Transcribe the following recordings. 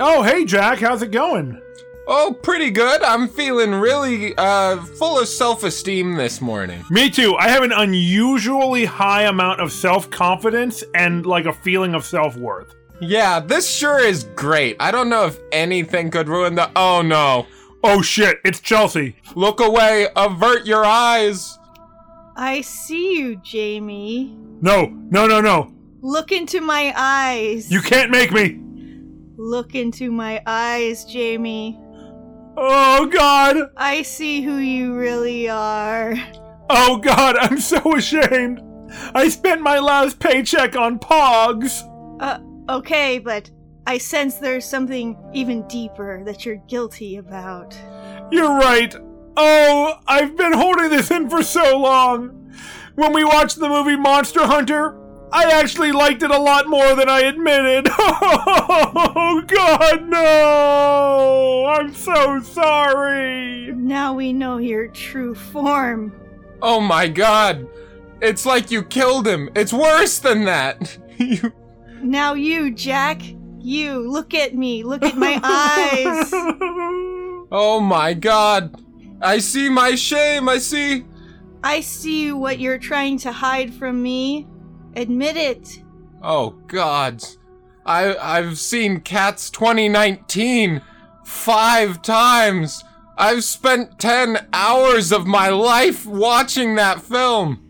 Oh, hey, Jack, how's it going? Oh, pretty good. I'm feeling really uh, full of self esteem this morning. Me too. I have an unusually high amount of self confidence and like a feeling of self worth. Yeah, this sure is great. I don't know if anything could ruin the. Oh no. Oh shit, it's Chelsea. Look away, avert your eyes. I see you, Jamie. No, no, no, no. Look into my eyes. You can't make me. Look into my eyes, Jamie. Oh god. I see who you really are. Oh god, I'm so ashamed. I spent my last paycheck on pogs. Uh, okay, but I sense there's something even deeper that you're guilty about. You're right. Oh, I've been holding this in for so long. When we watched the movie Monster Hunter, I actually liked it a lot more than I admitted. Oh, God, no! I'm so sorry. Now we know your true form. Oh my god. It's like you killed him. It's worse than that. you. Now you, Jack. You, look at me. Look at my eyes. Oh my god. I see my shame. I see. I see what you're trying to hide from me. Admit it. Oh god. I I've seen Cats 2019 five times. I've spent 10 hours of my life watching that film.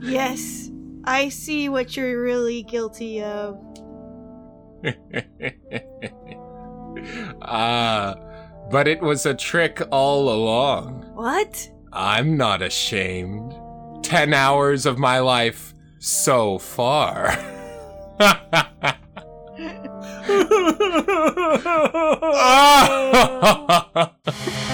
Yes, I see what you're really guilty of. Ah, but it was a trick all along. What? I'm not ashamed. 10 hours of my life so far.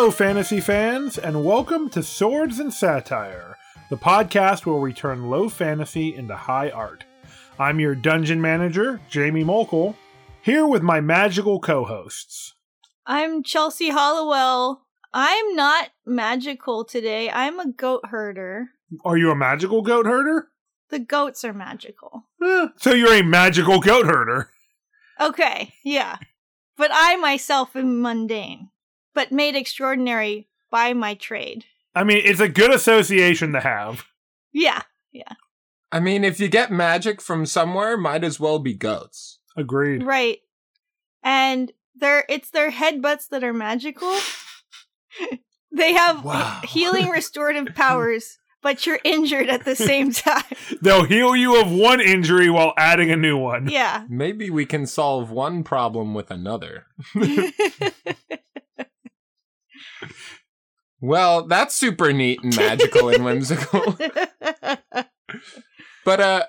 Hello, fantasy fans, and welcome to Swords and Satire, the podcast where we turn low fantasy into high art. I'm your dungeon manager, Jamie Molkel, here with my magical co hosts. I'm Chelsea Hollowell. I'm not magical today. I'm a goat herder. Are you a magical goat herder? The goats are magical. Eh, so you're a magical goat herder. Okay, yeah. But I myself am mundane, but made extraordinary by my trade. I mean, it's a good association to have. Yeah, yeah. I mean, if you get magic from somewhere, might as well be goats. Agreed. right. And they're it's their headbutts that are magical. they have Wow. healing restorative powers, but you're injured at the same time. They'll heal you of one injury while adding a new one. yeah. Maybe we can solve one problem with another. Well, that's super neat and magical and whimsical. But uh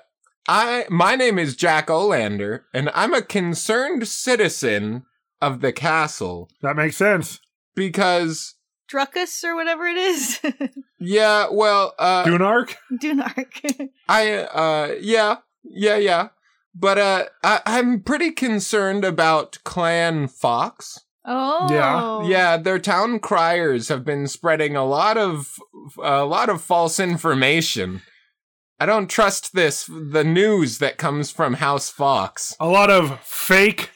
I my name is Jack Olander and I'm a concerned citizen of the castle That makes sense. because Druckus or whatever it is. yeah, well, uh Dunark? Dunark. I uh yeah, yeah, yeah. But uh I I'm pretty concerned about Clan Fox. Oh. Yeah, Yeah, their town criers have been spreading a lot of a lot of false information. I don't trust this the news that comes from House Fox. A lot of fake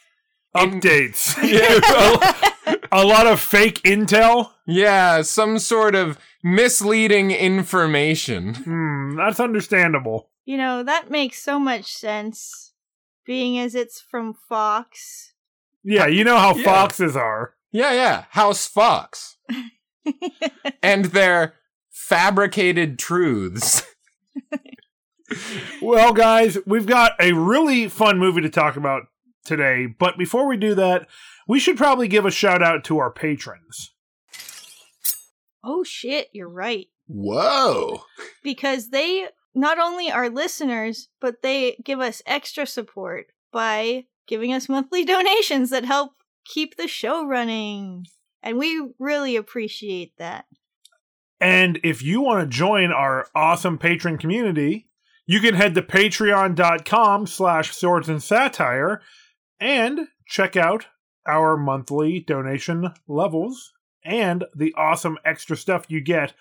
In- updates. Yeah, a lot of fake intel. yeah, some sort of misleading information. Hmm, that's understandable. You know, that makes so much sense, being as it's from Fox. Yeah, you know how Yeah. foxes are. Yeah, yeah, House Fox. and their fabricated truths. Well, guys, we've got a really fun movie to talk about today, but before we do that, we should probably give a shout out to our patrons. Oh shit, you're right. Whoa. Because they not only are listeners, but they give us extra support by giving us monthly donations that help keep the show running. And we really appreciate that. And if you want to join our awesome patron community, You can head to patreon.com slash swords and satire and check out our monthly donation levels and the awesome extra stuff you get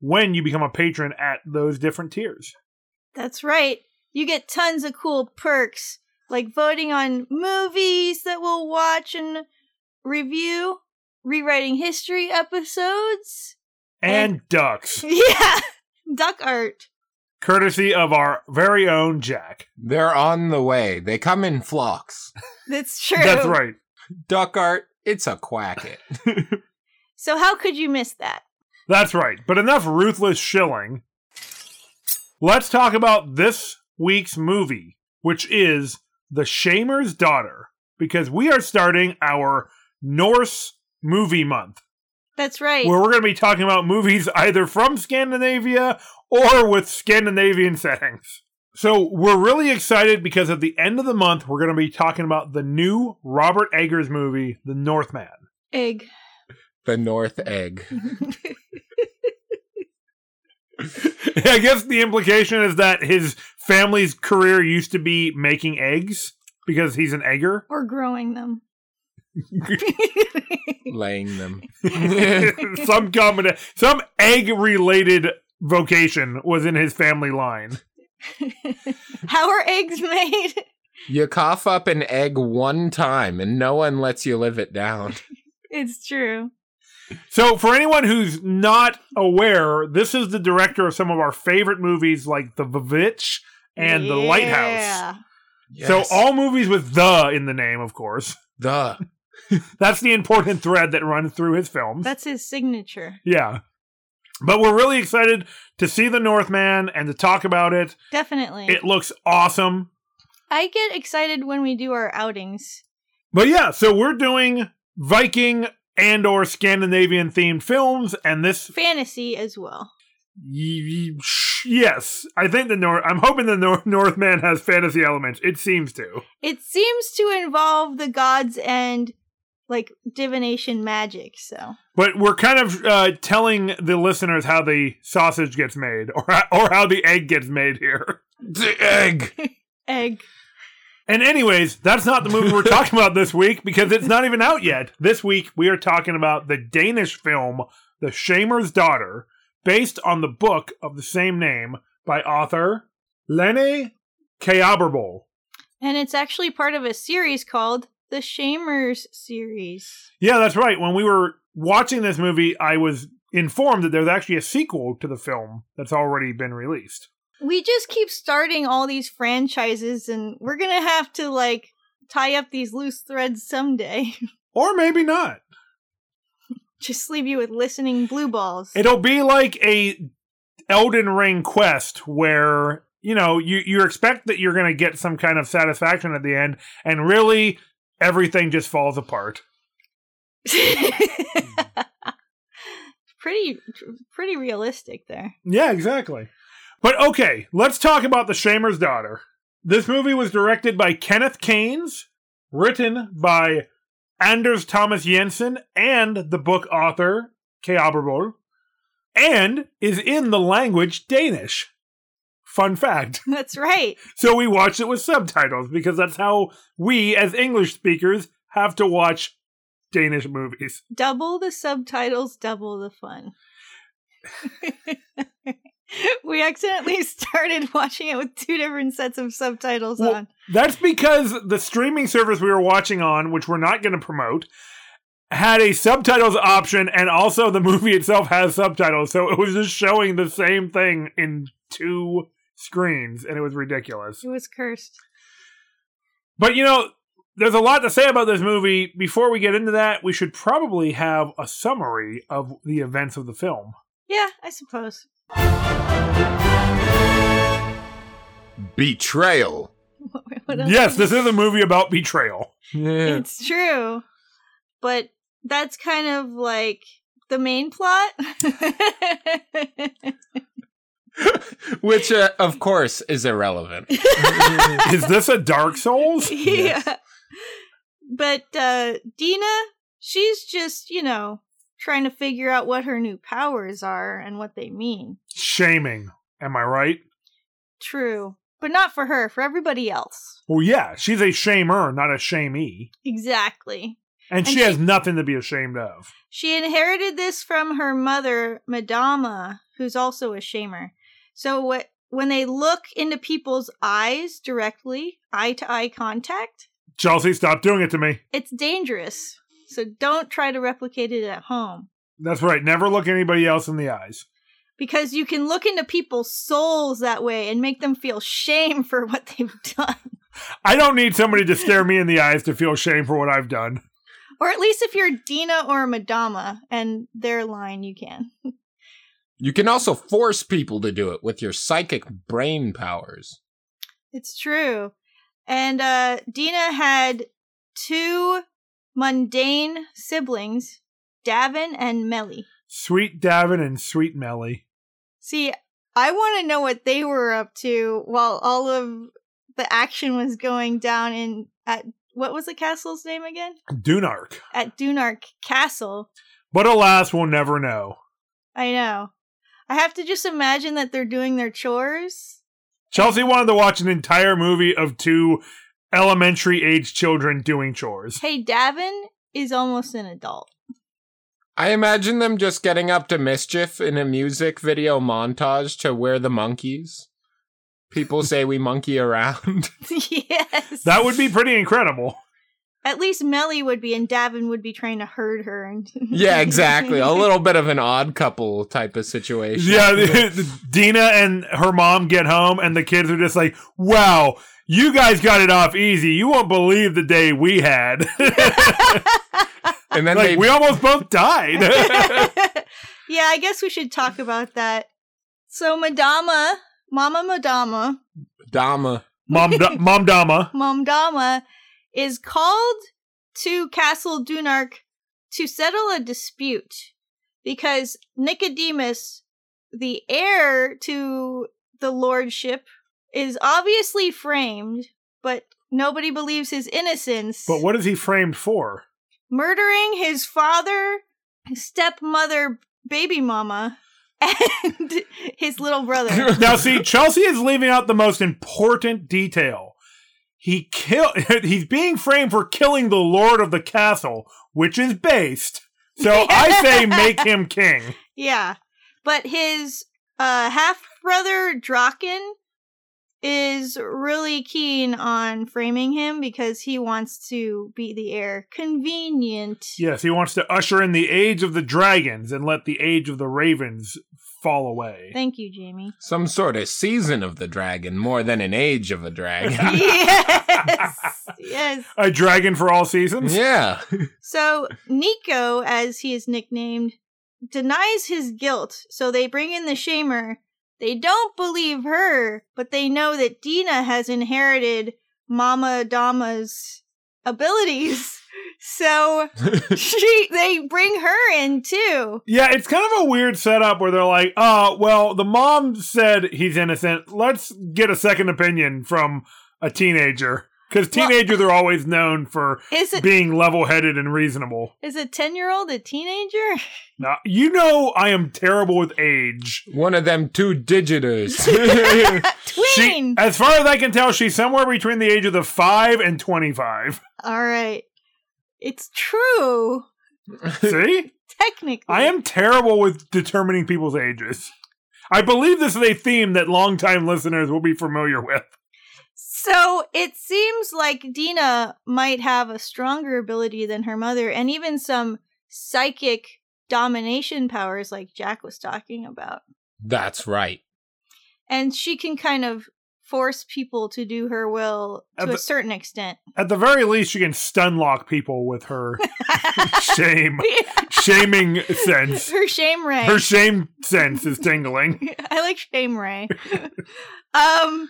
when you become a patron at those different tiers. That's right. You get tons of cool perks, like voting on movies that we'll watch and review, rewriting history episodes. And ducks, Yeah, duck art. courtesy of our very own Jack. They're on the way. They come in flocks. That's true. That's right. Duck art, it's a quacket. So, how could you miss that? That's right. But enough ruthless shilling. Let's talk about this week's movie, which is The Shamer's Daughter, because we are starting our Norse movie month, That's right. where we're going to be talking about movies either from Scandinavia or with Scandinavian settings. So we're really excited because at the end of the month, we're going to be talking about the new Robert Eggers movie, The Northman. Egg. the North Egg. I guess the implication is that his family's career used to be making eggs because he's an egger. or growing them. Laying them. some combina- some egg related vocation was in his family line. How are eggs made? You cough up an egg one time and no one lets you live it down. It's true. So, for anyone who's not aware, this is the director of some of our favorite movies like The Vivitch and The Lighthouse. Yeah. So, all movies with the in the name, of course. the That's the important thread that runs through his films. That's his signature. Yeah. But we're really excited to see The Northman and to talk about it. Definitely. It looks awesome. I get excited when we do our outings. But yeah, so we're doing Viking and or Scandinavian themed films and this Fantasy as well. y- y- yes, I think the North I'm hoping the Nor- Northman has fantasy elements. It seems to. It seems to involve the gods and like divination magic, so. But we're kind of uh, telling the listeners how the sausage gets made or or how the egg gets made here. the egg. Egg. And anyways, that's not the movie we're talking about this week because it's not even out yet. This week we are talking about the Danish film The Shamer's Daughter, based on the book of the same name by author Lene Kaaberbøl. And it's actually part of a series called the Shamers series. Yeah, that's right. When we were watching this movie, I was informed that there's actually a sequel to the film that's already been released. We just keep starting all these franchises and we're going to have to like tie up these loose threads someday. Or maybe not. just leave you with listening blue balls. It'll be like a Elden Ring quest where you know you you expect that you're going to get some kind of satisfaction at the end, and really everything just falls apart. Hmm. pretty pretty realistic there. Yeah, exactly. But okay, let's talk about The Shamer's Daughter. This movie was directed by Kenneth Kainz, written by Anders Thomas Jensen and the book author Kaaberbøl, and is in the language Danish. Fun fact. That's right. So we watched it with subtitles because that's how we, as English speakers, have to watch Danish movies. Double the subtitles, double the fun. we accidentally started watching it with two different sets of subtitles Well, on. That's because the streaming service we were watching on, which we're not going to promote, had a subtitles option and also the movie itself has subtitles. So it was just showing the same thing in two screens and it was ridiculous. It was cursed. But you know, there's a lot to say about this movie. Before we get into that, we should probably have a summary of the events of the film. Yeah, I suppose. Betrayal. What else Yes, this is a movie about betrayal. Yeah. It's true. But that's kind of like the main plot. Which, uh, of course, is irrelevant. is this a Dark Souls? yeah. But uh Dina, she's just, you know, trying to figure out what her new powers are and what they mean. Shaming. Am I right? True. But not for her, for everybody else. Well, yeah, she's a shamer, not a shamee. Exactly. And, And she she- has nothing to be ashamed of. She inherited this from her mother, Madama, who's also a shamer. So what when they look into people's eyes directly, eye to eye contact, Chelsea, stop doing it to me. it's dangerous. So don't try to replicate it at home. That's right. Never look anybody else in the eyes. Because you can look into people's souls that way and make them feel shame for what they've done. I don't need somebody to stare me in the eyes to feel shame for what I've done. Or at least if you're Dina or Madama and their line, you can. You can also force people to do it with your psychic brain powers. It's true. And uh Dina had two mundane siblings, Davin and Melly. Sweet Davin and sweet Melly. See, I want to know what they were up to while all of the action was going down in at what was the castle's name again? Dunark. At Dunark Castle. But alas, we'll never know. I know. I have to just imagine that they're doing their chores. Chelsea wanted to watch an entire movie of two elementary age children doing chores. Hey, Davin is almost an adult. I imagine them just getting up to mischief in a music video montage to We're the Monkees. People say we monkey around. yes. That would be pretty incredible. At least Melly would be, and Davin would be trying to herd her. And yeah, exactly. A little bit of an odd couple type of situation. Yeah, Dina and her mom get home, and the kids are just like, wow, you guys got it off easy. You won't believe the day we had. And then like, they we almost both died. yeah, I guess we should talk about that. So, Madama, Mama Madama, Dama. Mom, da- Mom Dama. Mom Dama, is called to Castle Dunark to settle a dispute because Nicodemus, the heir to the lordship, is obviously framed, but nobody believes his innocence. But what is he framed for? murdering his father, stepmother, baby mama, and his little brother. Now, see, Chelsea is leaving out the most important detail. He kill. He's being framed for killing the lord of the castle, which is based. So I say make him king. yeah. But his uh, half brother, Drakan, is really keen on framing him because he wants to be the heir. Convenient. Yes, he wants to usher in the age of the dragons and let the age of the ravens fall away. Thank you, Jamie. Some sort of season of the dragon more than an age of a dragon. yes. Yes. A dragon for all seasons. yeah. So Nico, as he is nicknamed, denies his guilt. So they bring in the shamer. They don't believe her, but they know that Dina has inherited Mama Dama's abilities. So she they bring her in too. Yeah, it's kind of a weird setup where they're like, uh, well, the mom said he's innocent. Let's get a second opinion from a teenager. Because Well- teenagers are always known for Is it being level headed and reasonable. is a ten year old a teenager? Now, you know I am terrible with age. One of them two digiters. She, as far as I can tell, she's somewhere between the ages of 5 and 25. All right. It's true. See? Technically. I am terrible with determining people's ages. I believe this is a theme that longtime listeners will be familiar with. So it seems like Dina might have a stronger ability than her mother, and even some psychic domination powers, like Jack was talking about. That's right. And she can kind of force people to do her will to a certain extent. At the very least, she can stun lock people with her shame, shaming sense. her shame ray. Her shame sense is tingling. I like shame ray. um.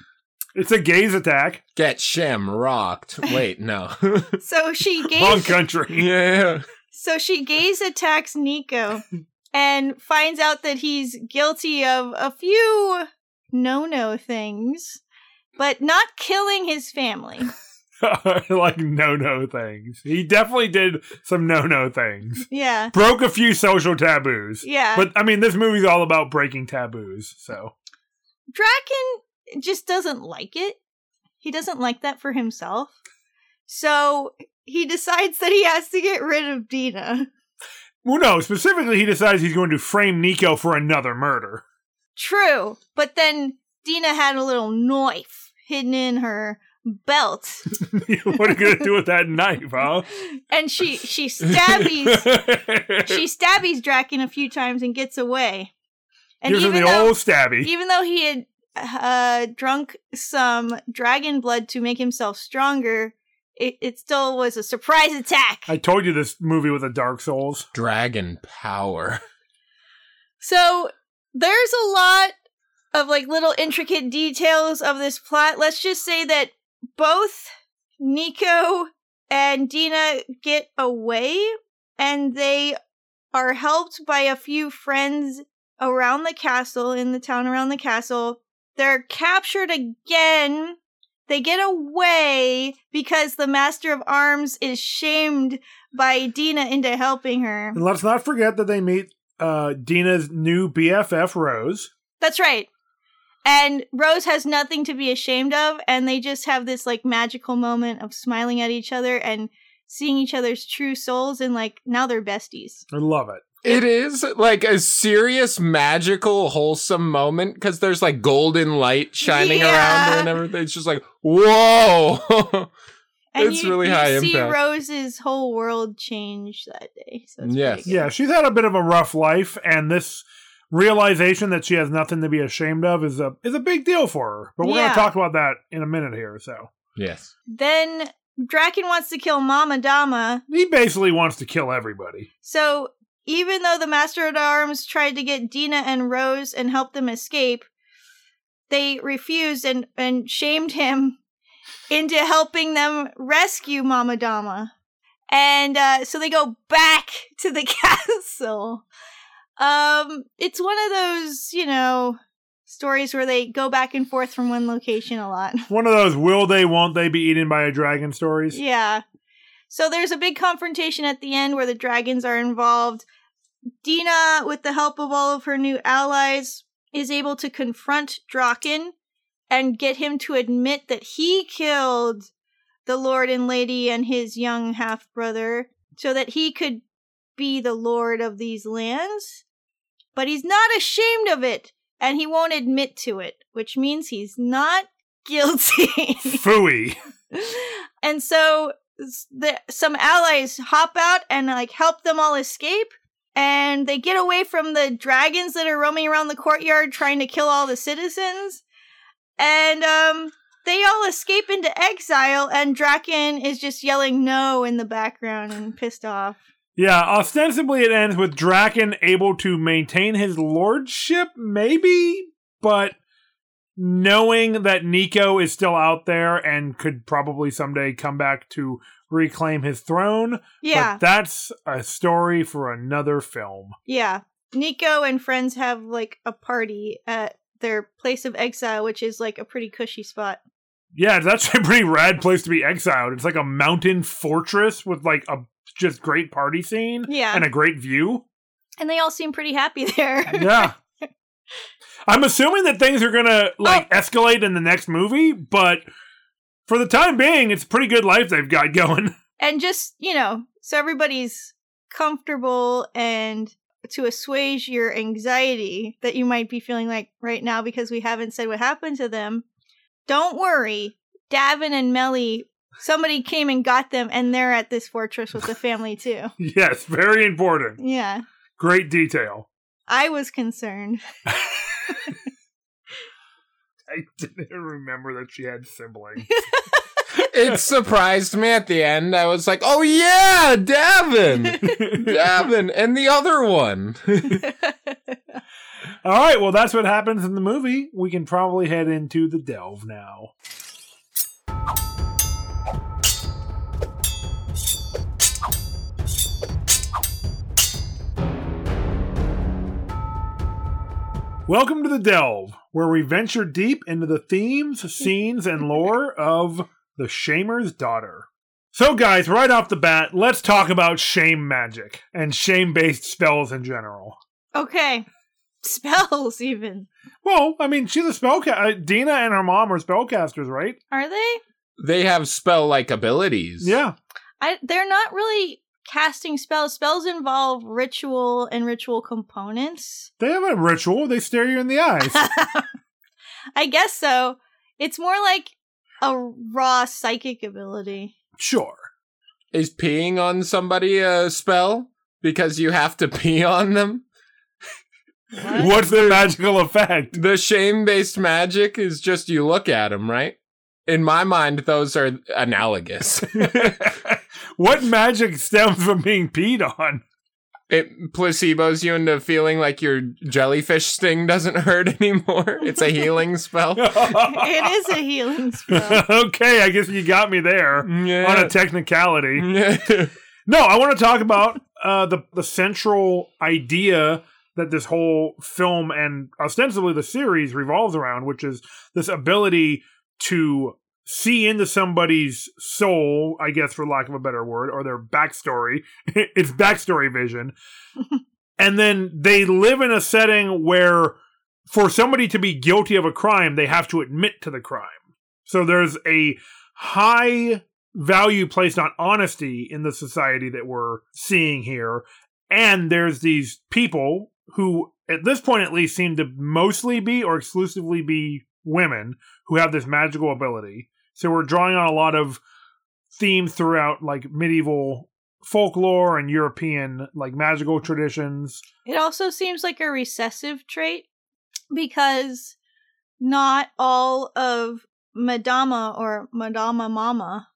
It's a gaze attack. Get sham rocked. Wait, no. So she Wrong country. yeah. So she gaze attacks Nico and finds out that he's guilty of a few no no things, but not killing his family. like no no things. He definitely did some no no things. Yeah. Broke a few social taboos. Yeah. But I mean, this movie's all about breaking taboos. So Drakan just doesn't like it. He doesn't like that for himself. So he decides that he has to get rid of Dina. Well, no, specifically, he decides he's going to frame Nico for another murder. True, but then Dina had a little knife hidden in her belt, what are you going to do with that knife, huh? and she she stabbies she stabbies Drakan a few times and gets away. And Gives him even the though old stabby. even though he had uh, drunk some dragon blood to make himself stronger, it, it still was a surprise attack. I told you this movie was a Dark Souls. Dragon power. So there's a lot of like little intricate details of this plot. Let's just say that both Nico and Dina get away and they are helped by a few friends around the castle, in the town around the castle. They're captured again. They get away because the Master of Arms is shamed by Dina into helping her. And let's not forget that they meet uh, Dina's new BFF, Rose. That's right. And Rose has nothing to be ashamed of, and they just have this like magical moment of smiling at each other and seeing each other's true souls, and like now they're besties. I love it. It is like a serious, magical, wholesome moment because there's like golden light shining around her and everything. It's just like, whoa. And It's you, really you high see impact. Rose's whole world change that day. So Yes. Yeah, she's had a bit of a rough life, and this realization that she has nothing to be ashamed of is a is a big deal for her. But we're Yeah. going to talk about that in a minute here. So yes. Then Drakan wants to kill Mama Dama, he basically wants to kill everybody. So even though the Master at Arms tried to get Dina and Rose and help them escape, they refused and, and shamed him into helping them rescue Mama Dama. And uh, so they go back to the castle. Um, it's one of those, you know, stories where they go back and forth from one location a lot. One of those will they, won't they be eaten by a dragon stories. Yeah. So there's a big confrontation at the end where the dragons are involved. Dina, with the help of all of her new allies, is able to confront Drakan and get him to admit that he killed the Lord and Lady and his young half brother so that he could be the Lord of these lands. But he's not ashamed of it and he won't admit to it, which means he's not guilty. Fooey. and so the, some allies hop out and like help them all escape and they get away from the dragons that are roaming around the courtyard trying to kill all the citizens and um they all escape into exile and Drakan is just yelling no in the background and pissed off. Yeah, ostensibly it ends with Drakan able to maintain his lordship, maybe, but knowing that Nico is still out there and could probably someday come back to reclaim his throne. Yeah. But that's a story for another film. Yeah. Nico and friends have like a party at their place of exile, which is like a pretty cushy spot. Yeah, that's a pretty rad place to be exiled. It's like a mountain fortress with like a just great party scene Yeah. and a great view. And they all seem pretty happy there. Yeah. I'm assuming that things are gonna like oh. escalate in the next movie, but for the time being, it's a pretty good life they've got going. and just, you know, so everybody's comfortable and to assuage your anxiety that you might be feeling like right now because we haven't said what happened to them. Don't worry. Davin and Melly, somebody came and got them and they're at this fortress with the family too. yes, very important. Yeah. Great detail. I was concerned. I didn't remember that she had siblings. It surprised me at the end. I was like, oh yeah, Davin. Davin. And the other one. All right, well, that's what happens in the movie. We can probably head into the delve now. Welcome to the Delve, where we venture deep into the themes, scenes, and lore of The Shamer's Daughter. So, guys, right off the bat, let's talk about shame magic and shame based spells in general. okay. spells, even. Well, I mean, she's a spellcaster. Uh, Dina and her mom are spellcasters, right? Are they? They have spell like abilities. Yeah. I they're not really casting spells. Spells involve ritual and ritual components. They have a ritual. They stare you in the eyes. I guess so. It's more like a raw psychic ability. sure. Is peeing on somebody a spell? Because you have to pee on them? What? What's the magical effect? The shame based magic is just you look at them, right? In my mind, those are analogous. What magic stems from being peed on? it placebos you into feeling like your jellyfish sting doesn't hurt anymore. It's a healing spell. it is a healing spell. okay, I guess you got me there Yeah. on a technicality. No, I want to talk about uh, the the central idea that this whole film and ostensibly the series revolves around, which is this ability to see into somebody's soul, I guess, for lack of a better word, or their backstory. it's backstory vision, and then they live in a setting where, for somebody to be guilty of a crime, they have to admit to the crime. So there's a high value placed on honesty in the society that we're seeing here. And there's these people who, at this point at least, seem to mostly be or exclusively be women who have this magical ability. So we're drawing on a lot of themes throughout like medieval folklore and European like magical traditions. It also seems like a recessive trait because not all of Madama or Madama Mama,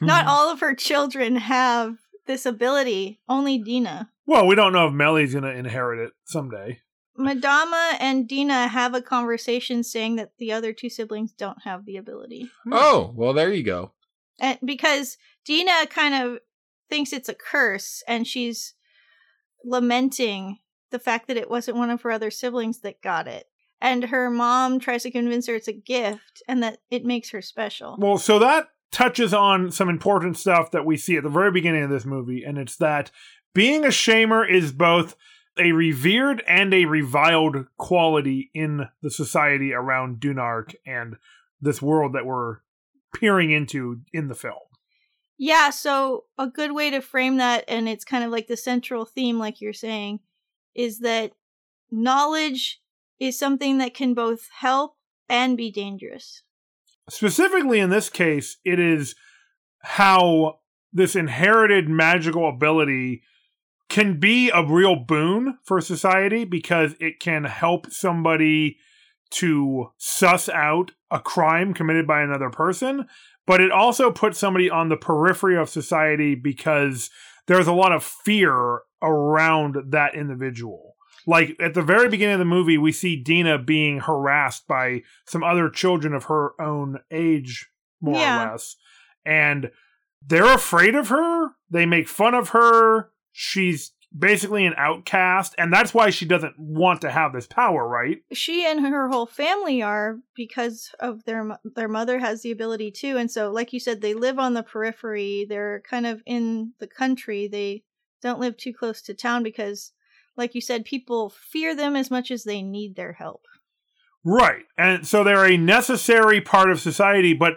not hmm. all of her children have this ability. Only Dina. Well, we don't know if Melly's going to inherit it someday. Madama and Dina have a conversation saying that the other two siblings don't have the ability. Hmm. oh, well, there you go. And because Dina kind of thinks it's a curse and she's lamenting the fact that it wasn't one of her other siblings that got it. And her mom tries to convince her it's a gift and that it makes her special. Well, so that touches on some important stuff that we see at the very beginning of this movie, and it's that being a shamer is both a revered and a reviled quality in the society around Dunark and this world that we're peering into in the film. Yeah, so a good way to frame that, and it's kind of like the central theme, like you're saying, is that knowledge is something that can both help and be dangerous. Specifically in this case, it is how this inherited magical ability can be a real boon for society because it can help somebody to suss out a crime committed by another person, but it also puts somebody on the periphery of society because there's a lot of fear around that individual. Like at the very beginning of the movie, we see Dina being harassed by some other children of her own age, more Yeah. or less. And they're afraid of her. They make fun of her. She's basically an outcast. And that's why she doesn't want to have this power, right? She and her whole family are because of their their mother has the ability too, and so like you said, they live on the periphery. They're kind of in the country. They don't live too close to town because, like you said, people fear them as much as they need their help. Right. And so they're a necessary part of society, but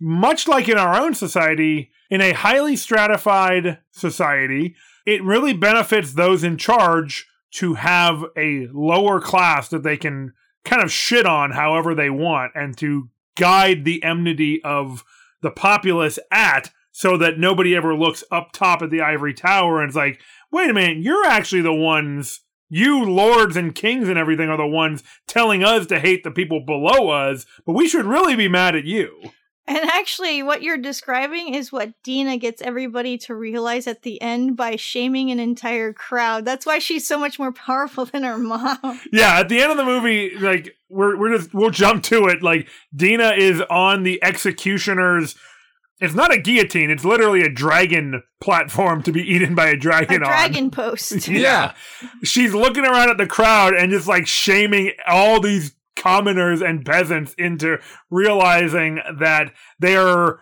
much like in our own society, in a highly stratified society, it really benefits those in charge to have a lower class that they can kind of shit on however they want and to guide the enmity of the populace at so that nobody ever looks up top at the ivory tower and it's like, wait a minute, you're actually the ones you lords and kings and everything are the ones telling us to hate the people below us, but we should really be mad at you. And actually, what you're describing is what Dina gets everybody to realize at the end by shaming an entire crowd. That's why she's so much more powerful than her mom. Yeah, at the end of the movie, like we're we're just we'll jump to it. Like Dina is on the executioner's. It's not a guillotine. It's literally a dragon platform to be eaten by a A dragon. on. dragon post. Yeah. She's looking around at the crowd and just like shaming all these commoners and peasants into realizing that they are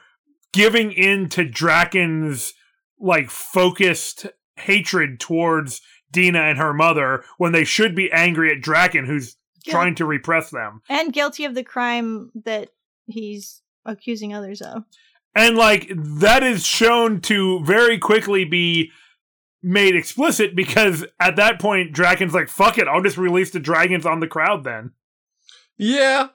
giving in to Drakan's like focused hatred towards Dina and her mother when they should be angry at Drakan, who's Yeah. trying to repress them. and guilty of the crime that he's accusing others of. And like that is shown to very quickly be made explicit because at that point Drakan's like, fuck it, I'll just release the dragons on the crowd then. Yeah.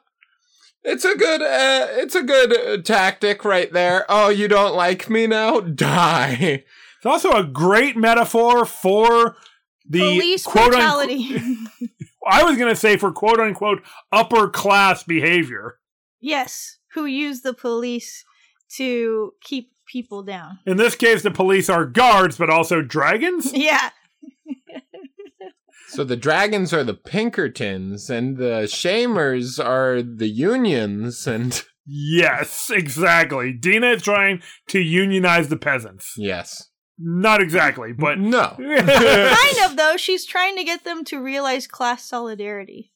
It's a good uh, it's a good uh, tactic right there. Oh, you don't like me now? Die. It's also a great metaphor for the Police quote brutality. unquote I was gonna say for quote unquote upper class behavior. yes, who use the police to keep people down. In this case, the police are guards, but also dragons? Yeah. So the dragons are the Pinkertons and the Shamers are the Unions and yes, exactly. Dina is trying to unionize the peasants. yes. Not exactly, but no. kind of though, she's trying to get them to realize class solidarity.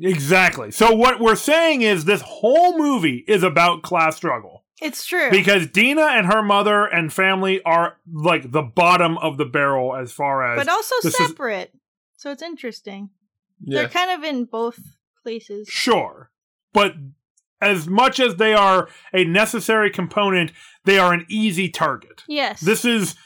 Exactly. So what we're saying is this whole movie is about class struggle It's true. because Dina and her mother and family are like the bottom of the barrel as far as but also this is- separate. So it's interesting. Yeah. They're kind of in both places. sure. But as much as they are a necessary component, they are an easy target. Yes. This is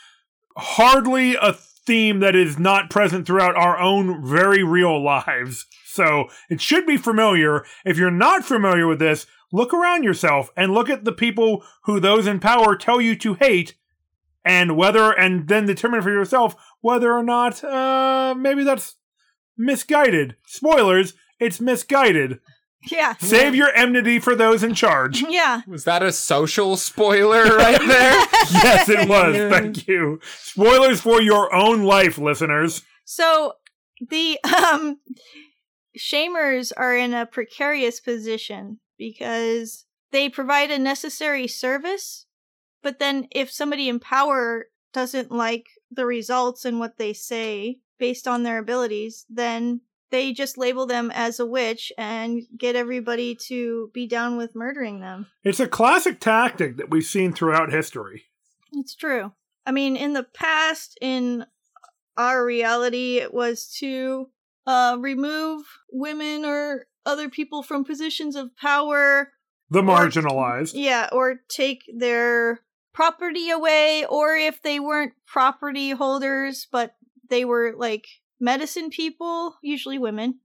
hardly a theme that is not present throughout our own very real lives. So it should be familiar. If you're not familiar with this, look around yourself and look at the people who those in power tell you to hate and whether, and then determine for yourself whether or not, uh, maybe that's misguided. Spoilers, it's misguided. yeah. Save your enmity for those in charge. Yeah. Was that a social spoiler right there? yes, it was. Yeah. Thank you. Spoilers for your own life, listeners. So the um shamers are in a precarious position because they provide a necessary service, but then if somebody in power doesn't like the results and what they say based on their abilities, then they just label them as a witch and get everybody to be down with murdering them. It's a classic tactic that we've seen throughout history. It's true. I mean, in the past, in our reality, it was to uh, remove women or other people from positions of power. The Or- marginalized. Yeah, or take their property away, or if they weren't property holders, but they were like medicine people, usually women,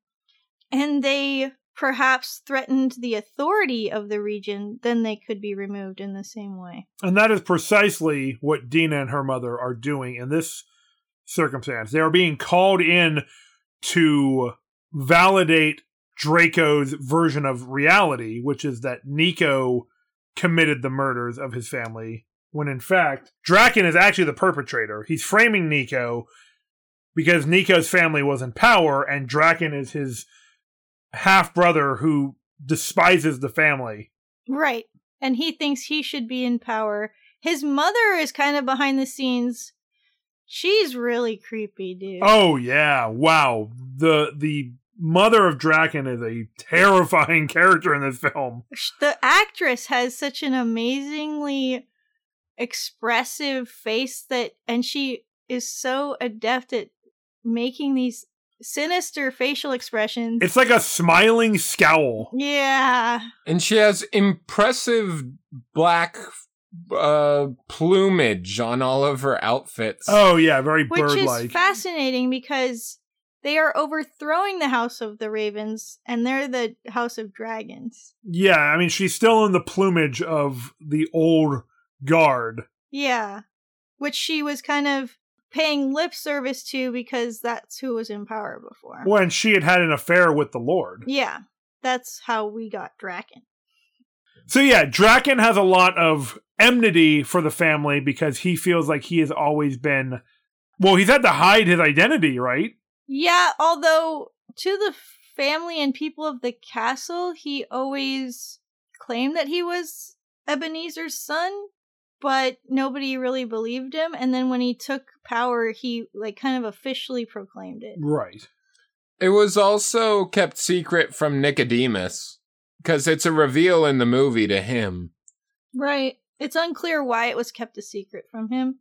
and they perhaps threatened the authority of the region, then they could be removed in the same way. And that is precisely what Dina and her mother are doing in this circumstance. They are being called in to validate Draco's version of reality, which is that Nico committed the murders of his family, when in fact, Drakan is actually the perpetrator. He's framing Nico because Nico's family was in power, and Drakan is his half brother who despises the family. Right. And he thinks he should be in power. His mother is kind of behind the scenes. She's really creepy, dude. Oh yeah, wow. The the mother of Drakan is a terrifying character in this film. The actress has such an amazingly expressive face that and she is so adept at making these sinister facial expressions. It's like a smiling scowl. yeah. and she has impressive black uh plumage on all of her outfits. Oh yeah, very bird-like. is fascinating because they are overthrowing the House of the Ravens and they're the House of Dragons. yeah, I mean she's still in the plumage of the old guard. Yeah. Which she was kind of paying lip service to because that's who was in power before. When she had had an affair with the Lord. Yeah. That's how we got Drakan. So yeah, Drakan has a lot of enmity for the family because he feels like he has always been well, he's had to hide his identity, right? Yeah, although to the family and people of the castle, he always claimed that he was Ebenezer's son, but nobody really believed him. And then when he took power, he like kind of officially proclaimed it. Right. It was also kept secret from Nicodemus because it's a reveal in the movie to him. Right. It's unclear why it was kept a secret from him.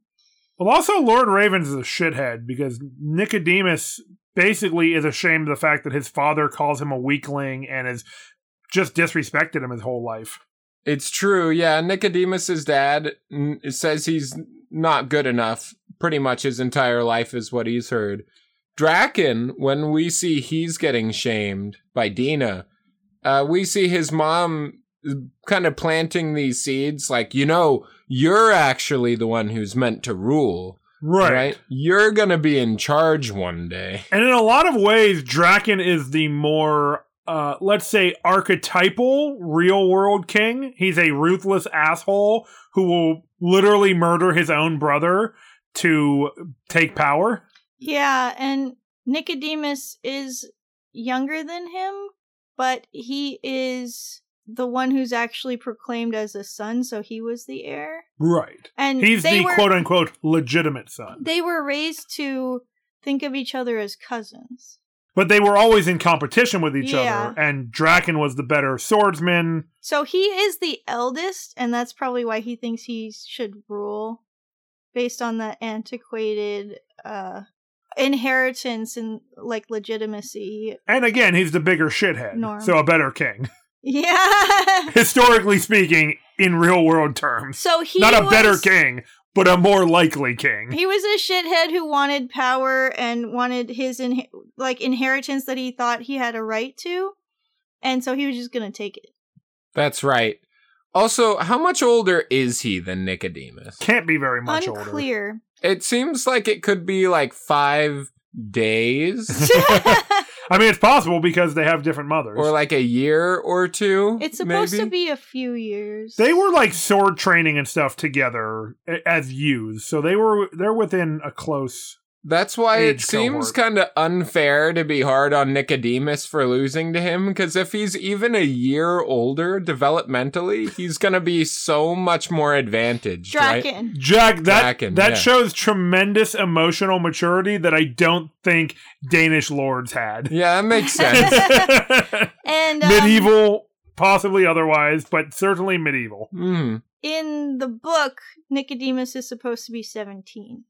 Well, also, Lord Ravens is a shithead because Nicodemus basically is ashamed of the fact that his father calls him a weakling and has just disrespected him his whole life. It's true, yeah. Nicodemus's dad n- says he's not good enough. Pretty much his entire life is what he's heard. Drakan, when we see he's getting shamed by Dina, uh, we see his mom kind of planting these seeds, like, you know, you're actually the one who's meant to rule, Right. right? You're gonna be in charge one day. And in a lot of ways, Drakan is the more, uh, let's say, archetypal real world king. He's a ruthless asshole who will literally murder his own brother to take power. Yeah, and Nicodemus is younger than him, but he is the one who's actually proclaimed as a son, so he was the heir. Right. And He's the were, quote unquote legitimate son. They were raised to think of each other as cousins. But they were always in competition with each Yeah. other, and Drakan was the better swordsman. So he is the eldest, and that's probably why he thinks he should rule based on the antiquated uh inheritance and like legitimacy. And again, he's the bigger shithead. Norm. So a better king. Yeah. Historically speaking, in real world terms. so he Not a better king, but a more likely king. He was a shithead who wanted power and wanted his in- like inheritance that he thought he had a right to, and so he was just gonna take it. That's right. Also, how much older is he than Nicodemus? Can't be very much older. Unclear. It seems like it could be like five days I mean, it's possible because they have different mothers. or like a year or two. it's supposed maybe? to be a few years. they were like sword training and stuff together as youths, so they were they're within a close. That's why it seems kind of unfair to be hard on Nicodemus for losing to him, because if he's even a year older developmentally, he's going to be so much more advantaged, right? Jack, that Drakan, that yeah. shows tremendous emotional maturity that I don't think Danish lords had. Yeah, that makes sense. And um, medieval, possibly otherwise, but certainly medieval. Hmm. in the book, Nicodemus is supposed to be seventeen.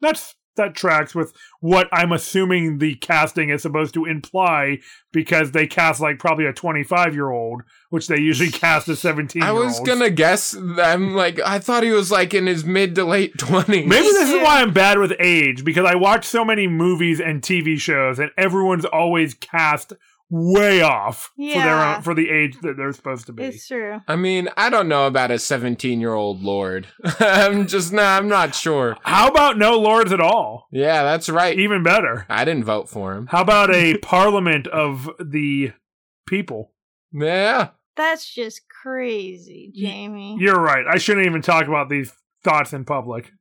That's that tracks with what I'm assuming the casting is supposed to imply because they cast like probably a 25 year old, which they usually cast a 17 I was gonna guess. I'm like, I thought he was like in his mid to late twenties. Maybe this is why I'm bad with age because I watch so many movies and TV shows and everyone's always cast way off for their own, for the age that they're supposed to be. It's true. I mean, I don't know about a 17 year old lord. I'm just not. I'm not sure. How about no lords at all? Yeah, that's right. Even better. I didn't vote for him. How about a parliament of the people? Yeah. That's just crazy, Jamie. You're right. I shouldn't even talk about these thoughts in public.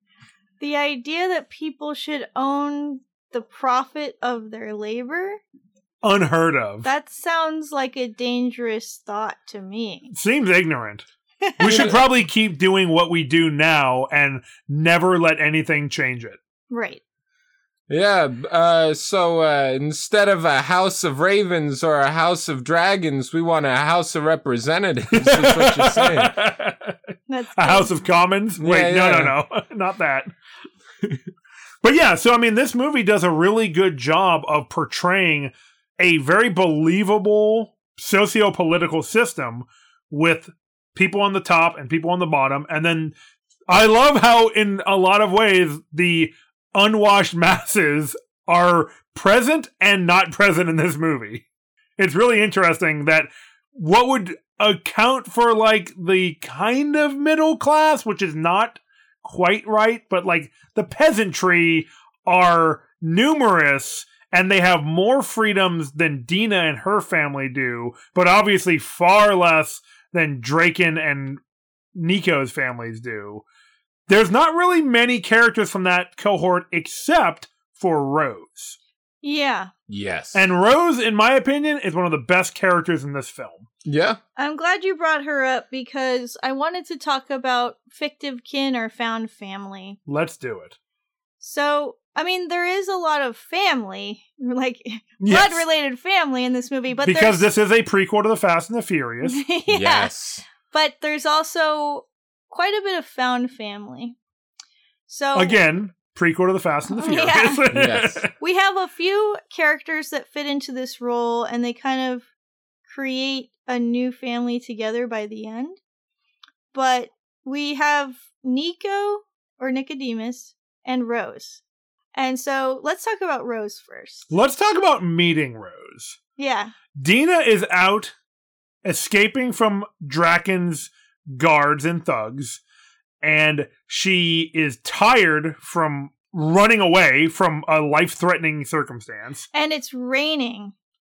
The idea that people should own the profit of their labor? Unheard of. That sounds like a dangerous thought to me. Seems ignorant. We should probably keep doing what we do now and never let anything change it. Right. Yeah, uh, so uh, instead of a house of ravens or a house of dragons, we want a house of representatives, is what you're saying. That's a House of Commons? Wait, Yeah, no, no, no, not that. but yeah, so I mean, this movie does a really good job of portraying a very believable socio political system with people on the top and people on the bottom. And then I love how, in a lot of ways, the unwashed masses are present and not present in this movie. It's really interesting that what would account for like the kind of middle class, which is not quite right, but like the peasantry are numerous and they have more freedoms than Dina and her family do, but obviously far less than Drakan and Nico's families do. There's not really many characters from that cohort except for Rose. Yeah. Yes. And Rose, in my opinion, is one of the best characters in this film. yeah. I'm glad you brought her up because I wanted to talk about fictive kin or found family. Let's do it. So, I mean, there is a lot of family, like Yes. blood related family in this movie, but because there's- this is a prequel to the Fast and the Furious. yeah. Yes. But there's also quite a bit of found family. So Again, prequel to the Fast and the Furious. Yeah. Yes. we have a few characters that fit into this role and they kind of create a new family together by the end. But we have Nico or Nicodemus and Rose. And so let's talk about Rose first. Let's talk about meeting Rose. Yeah. Dina is out escaping from Drakan's guards and thugs, and she is tired from running away from a life threatening circumstance. And it's raining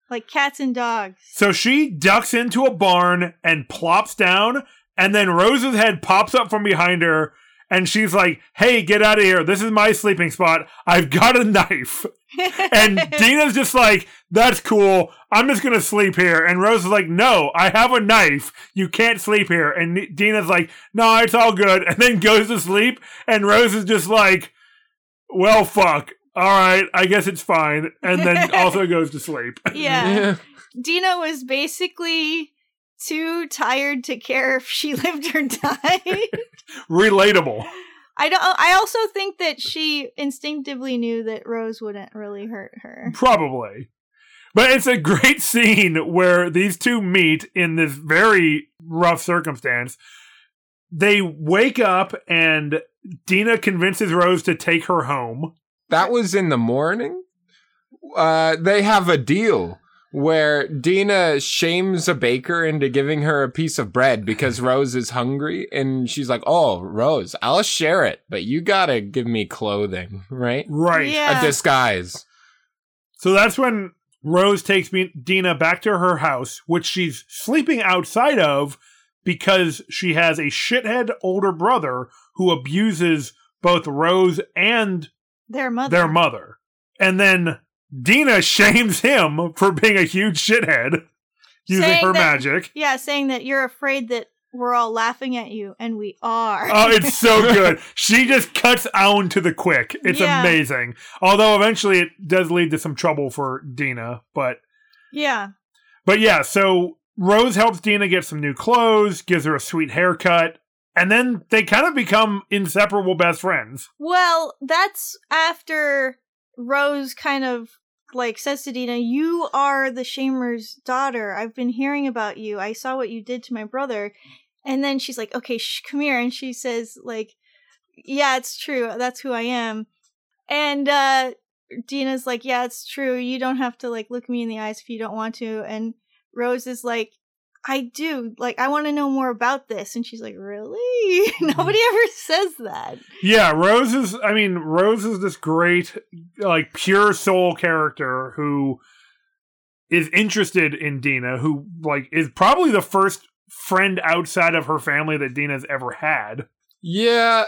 like cats and dogs. So she ducks into a barn and plops down, and then Rose's head pops up from behind her. And she's like, hey, get out of here. This is my sleeping spot. I've got a knife. And Dina's just like, that's cool. I'm just going to sleep here. And Rose is like, no, I have a knife. You can't sleep here. And Dina's like, no, it's all good. And then goes to sleep. And Rose is just like, well, fuck. All right. I guess it's fine. And then also goes to sleep. yeah. Dina was basically too tired to care if she lived or died. Relatable. I don't I also think that she instinctively knew that Rose wouldn't really hurt her. Probably. But it's a great scene where these two meet in this very rough circumstance. They wake up and Dina convinces Rose to take her home. That was in the morning. Uh, they have a deal where Dina shames a baker into giving her a piece of bread because Rose is hungry, and she's like, "Oh, Rose, I'll share it, but you gotta give me clothing, right? Right. Yeah. A disguise." So that's when Rose takes me, Dina back to her house, which she's sleeping outside of because she has a shithead older brother who abuses both Rose and Their mother. their mother. And then Dina shames him for being a huge shithead using Saying her that- magic. Yeah, saying that you're afraid that we're all laughing at you, and we are. Oh, it's so good. She just cuts Owen to the quick. It's Yeah. amazing. Although eventually it does lead to some trouble for Dina, but yeah. but yeah, so Rose helps Dina get some new clothes, gives her a sweet haircut, and then they kind of become inseparable best friends. Well, that's after Rose kind of like says to Dina, "You are the Shamer's daughter. I've been hearing about you. I saw what you did to my brother." And then she's like, "Okay, come here." And she says, "Like, yeah, it's true. That's who I am." And uh Dina's like, "Yeah, it's true. You don't have to like look me in the eyes if you don't want to." And Rose is like, I do. Like, I want to know more about this. And she's like, Really? Mm-hmm. Nobody ever says that. Yeah, Rose is I mean, Rose is this great like pure soul character who is interested in Dina, who like is probably the first friend outside of her family that Dina's ever had. Yeah,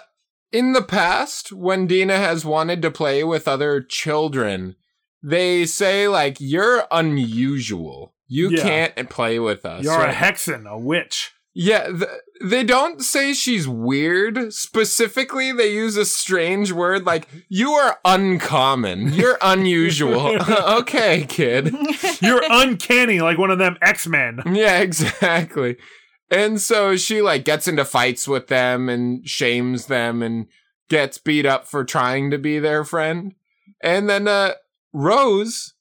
in the past, when Dina has wanted to play with other children, they say like you're unusual. You Yeah. can't play with us. You're a hexen, a witch. Yeah, th- they don't say she's weird. Specifically, they use a strange word like, you are uncommon. You're unusual. okay, kid. You're uncanny like one of them X-Men. Yeah, exactly. And so she like gets into fights with them and shames them and gets beat up for trying to be their friend. And then uh Rose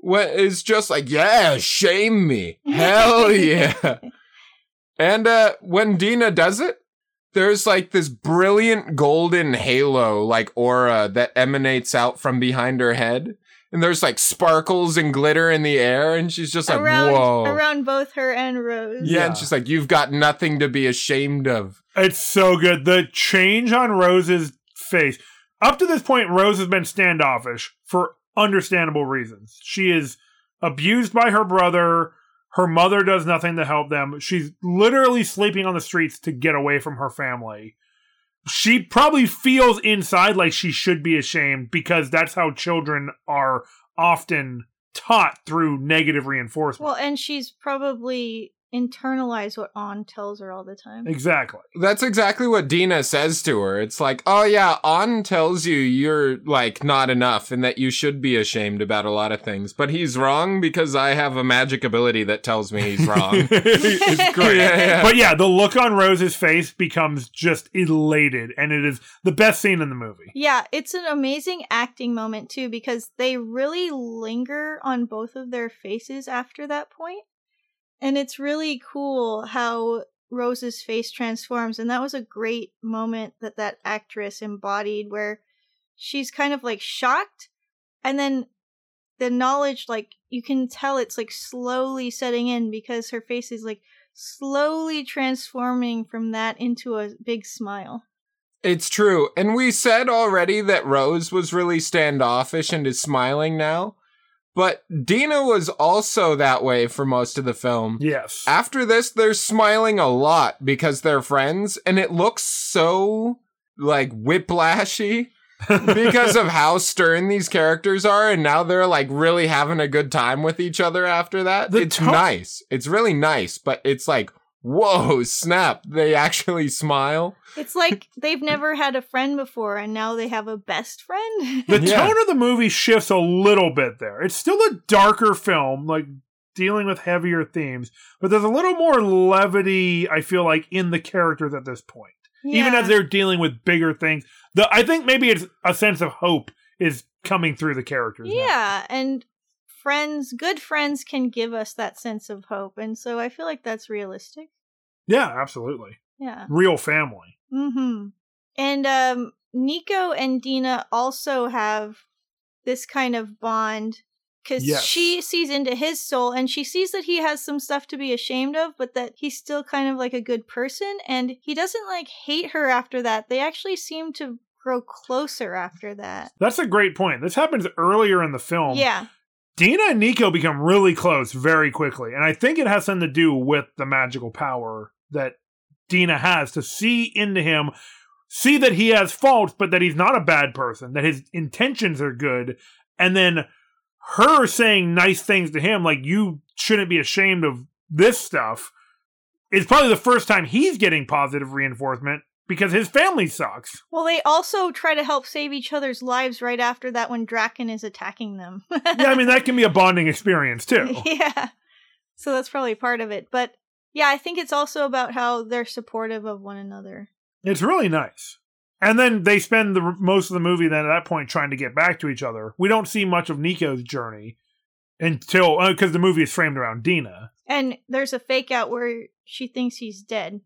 wa- is just like, "Yeah, shame me. Hell yeah." and uh when Dina does it, there's like this brilliant golden halo like aura that emanates out from behind her head. And there's like sparkles and glitter in the air, and she's just like, around, "Whoa!" around both her and Rose. Yeah, Yeah. and she's like, "You've got nothing to be ashamed of." It's so good. The change on Rose's face. Up to this point, Rose has been standoffish for understandable reasons. She is abused by her brother. Her mother does nothing to help them. She's literally sleeping on the streets to get away from her family. She probably feels inside like she should be ashamed because that's how children are often taught through negative reinforcement. Well, and she's probably internalize what On tells her all the time. Exactly. That's exactly what Dina says to her. It's like, oh yeah, On tells you you're like not enough and that you should be ashamed about a lot of things. But he's wrong because I have a magic ability that tells me he's wrong. it's great. Yeah, yeah. But yeah, the look on Rose's face becomes just elated, and it is the best scene in the movie. Yeah, it's an amazing acting moment too because they really linger on both of their faces after that point. And it's really cool how Rose's face transforms and that was a great moment that that actress embodied where she's kind of like shocked and then the knowledge like you can tell it's like slowly setting in because her face is like slowly transforming from that into a big smile. It's true. And we said already that Rose was really standoffish and is smiling now. But Dina was also that way for most of the film. Yes. After this, they're smiling a lot because they're friends, and it looks so like whiplashy because of how stern these characters are, and now they're like really having a good time with each other after that. The it's to- nice. It's really nice, but it's like, whoa, snap. They actually smile. It's like they've never had a friend before and now they have a best friend. The Yeah. tone of the movie shifts a little bit there. It's still a darker film, like dealing with heavier themes, but there's a little more levity, I feel like, in the characters at this point. Even as they're dealing with bigger things. The I think maybe it's a sense of hope is coming through the characters. now. Yeah, and friends, good friends can give us that sense of hope. And so I feel like that's realistic. Yeah, absolutely. Yeah. Real family. Mhm. And um Nico and Dina also have this kind of bond cuz Yes. she sees into his soul and she sees that he has some stuff to be ashamed of but that he's still kind of like a good person and he doesn't like hate her after that. They actually seem to grow closer after that. That's a great point. This happens earlier in the film. Yeah. Dina and Nico become really close very quickly. And I think it has something to do with the magical power that Dina has to see into him, see that he has faults, but that he's not a bad person, that his intentions are good. And then her saying nice things to him, like, you shouldn't be ashamed of this stuff, is probably the first time he's getting positive reinforcement because his family sucks. Well, they also try to help save each other's lives right after that when Drakan is attacking them. Yeah, I mean, that can be a bonding experience too. yeah. So that's probably part of it. But yeah, I think it's also about how they're supportive of one another. It's really nice. And then they spend the most of the movie then at that point trying to get back to each other. We don't see much of Nico's journey until uh, because the movie is framed around Dina, And there's a fake out where she thinks he's dead.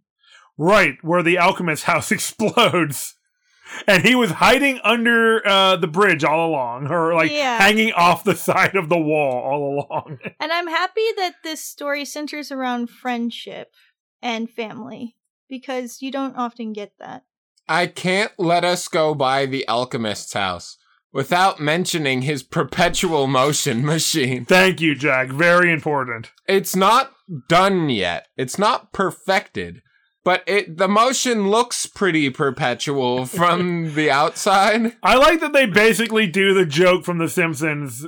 Right where the alchemist's house explodes, and he was hiding under uh, the bridge all along, or like Yeah. hanging off the side of the wall all along. And I'm happy that this story centers around friendship and family because you don't often get that. I can't let us go by the alchemist's house without mentioning his perpetual motion machine. Thank you, Jack. Very important. It's not done yet. It's not perfected, but it the motion looks pretty perpetual from the outside. I like that they basically do the joke from The Simpsons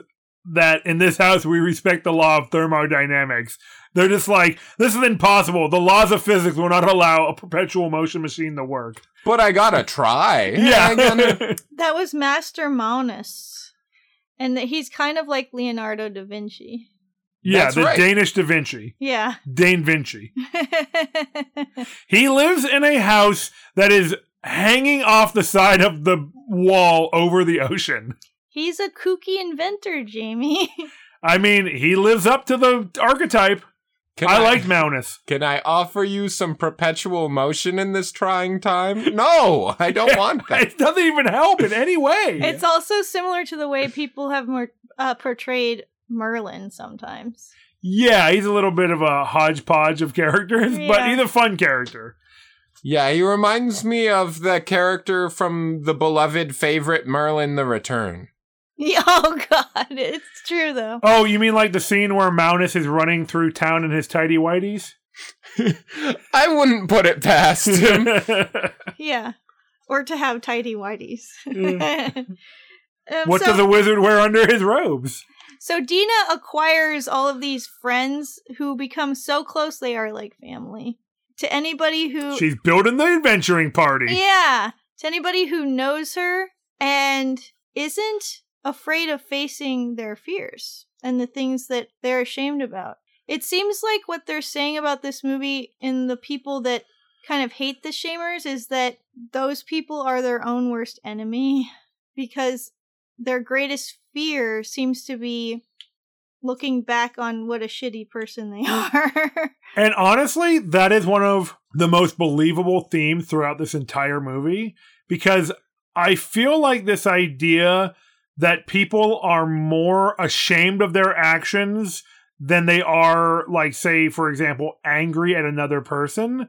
that in this house we respect the law of thermodynamics. They're just like, this is impossible. The laws of physics will not allow a perpetual motion machine to work. But I gotta try. Yeah. gotta- That was Master Maunus. And that he's kind of like Leonardo da Vinci. Yeah, That's the right. Danish Da Vinci. Yeah. Dane Vinci. He lives in a house that is hanging off the side of the wall over the ocean. he's a kooky inventor, Jamie. I mean, he lives up to the archetype. Can I like Maunus. Can I offer you some perpetual motion in this trying time? No, I don't want that. It doesn't even help in any way. It's also similar to the way people have more, uh, portrayed Merlin sometimes. Yeah, he's a little bit of a hodgepodge of characters, but he's a fun character. Yeah, he reminds me of the character from the beloved favorite Merlin the Return. Yeah, oh god, it's true though. Oh, you mean like the scene where Maunus is running through town in his tidy whities? I wouldn't put it past him. Yeah. Or to have tidy whities. Um, what so, does a wizard wear under his robes? So Dina acquires all of these friends who become so close they are like family. To anybody who She's building the adventuring party. Yeah, to anybody who knows her and isn't afraid of facing their fears and the things that they're ashamed about. It seems like what they're saying about this movie in the people that kind of hate the shamers is that those people are their own worst enemy because their greatest fear seems to be looking back on what a shitty person they are. And honestly, that is one of the most believable themes throughout this entire movie because I feel like this idea that people are more ashamed of their actions than they are, like, say, for example, angry at another person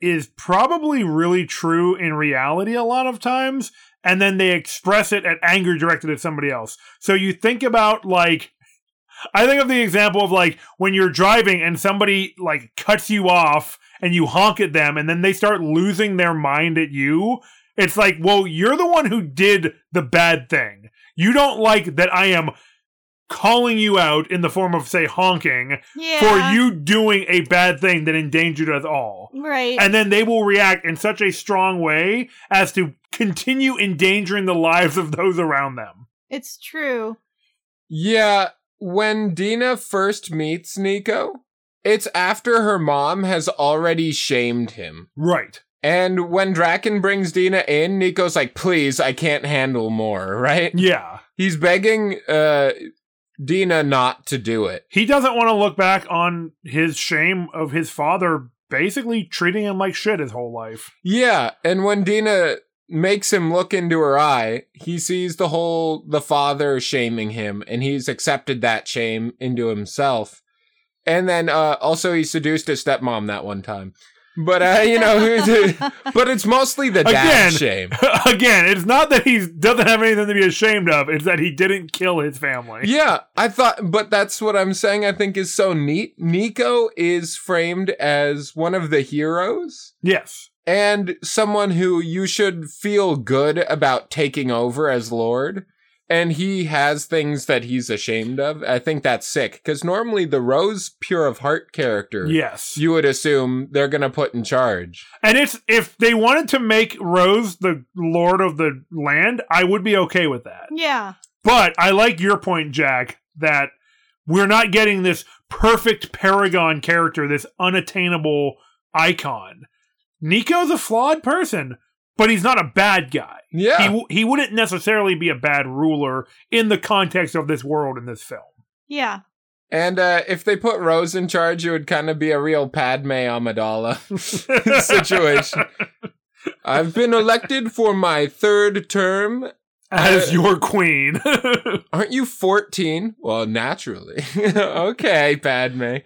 is probably really true in reality a lot of times. And then they express it at anger directed at somebody else. So you think about, like, I think of the example of like when you're driving and somebody like cuts you off and you honk at them and then they start losing their mind at you. It's like, well, you're the one who did the bad thing. You don't like that I am calling you out in the form of, say, honking yeah. for you doing a bad thing that endangered us all. Right. And then they will react in such a strong way as to continue endangering the lives of those around them. it's true. Yeah, when Dina first meets Nico, it's after her mom has already shamed him. Right. And when Drakan brings Dina in, Nico's like, please, I can't handle more, right? Yeah. He's begging uh, Dina not to do it. he doesn't want to look back on his shame of his father basically treating him like shit his whole life. Yeah, and when Dina makes him look into her eye, he sees the whole the father shaming him, and he's accepted that shame into himself. And then uh, also he seduced his stepmom that one time. But uh, you know, but it's mostly the dad Again. shame. Again, it's not that he doesn't have anything to be ashamed of, it's that he didn't kill his family. Yeah, I thought, but that's what I'm saying. I think is so neat. Nico is framed as one of the heroes. Yes. And someone who you should feel good about taking over as Lord. And he has things that he's ashamed of. I think that's sick because normally the Rose Pure of Heart character, Yes. you would assume they're gonna put in charge. and it's if they wanted to make Rose the lord of the land, I would be okay with that. Yeah. But I like your point, Jack, that we're not getting this perfect paragon character, this unattainable icon. Nico's a flawed person, but he's not a bad guy. Yeah, He w- he wouldn't necessarily be a bad ruler in the context of this world in this film. Yeah. and uh, if they put Rose in charge, it would kind of be a real Padme Amidala situation. I've been elected for my third term. As Uh, your queen. Aren't you 14? Well, naturally. okay, Padme.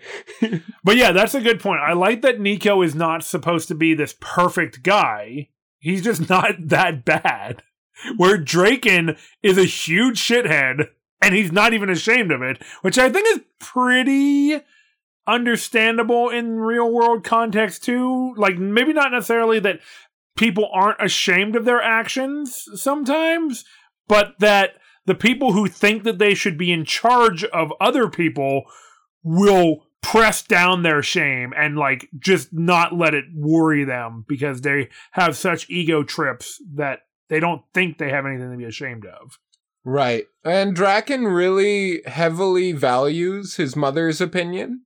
But yeah, that's a good point. I like that Nico is not supposed to be this perfect guy. He's just not that bad. Where Drakan is a huge shithead and he's not even ashamed of it, which I think is pretty understandable in real world context too. Like maybe not necessarily that people aren't ashamed of their actions sometimes, but that the people who think that they should be in charge of other people will press down their shame and like just not let it worry them because they have such ego trips that they don't think they have anything to be ashamed of. Right. And Drakan really heavily values his mother's opinion.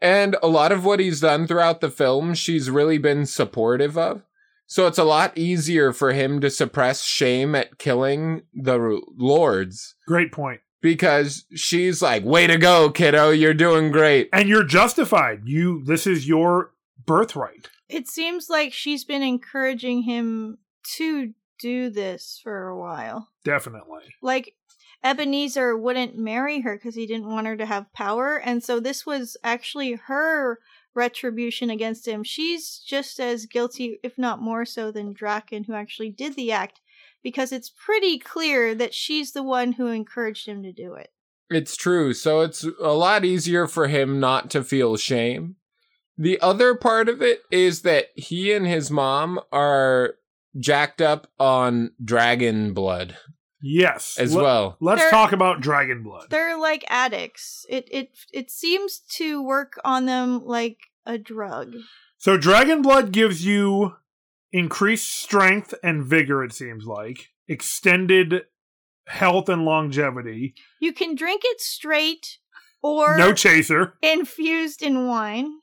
And a lot of what he's done throughout the film, she's really been supportive of. So it's a lot easier for him to suppress shame at killing the lords Great point. because she's like, way to go, kiddo, you're doing great. And you're justified. You this is your birthright. It seems like she's been encouraging him to do this for a while. Definitely. Like Ebenezer wouldn't marry her because he didn't want her to have power, and so this was actually her retribution against him. She's just as guilty, if not more so, than Drakan, who actually did the act, because it's pretty clear that she's the one who encouraged him to do it. It's true. So it's a lot easier for him not to feel shame. The other part of it is that he and his mom are jacked up on dragon blood. Yes. as Let- well. Let's They're- talk about dragon blood. They're like addicts. It it it seems to work on them like a drug. So dragon blood gives you increased strength and vigor, it seems like. Extended health and longevity. You can drink it straight or no chaser. infused in wine.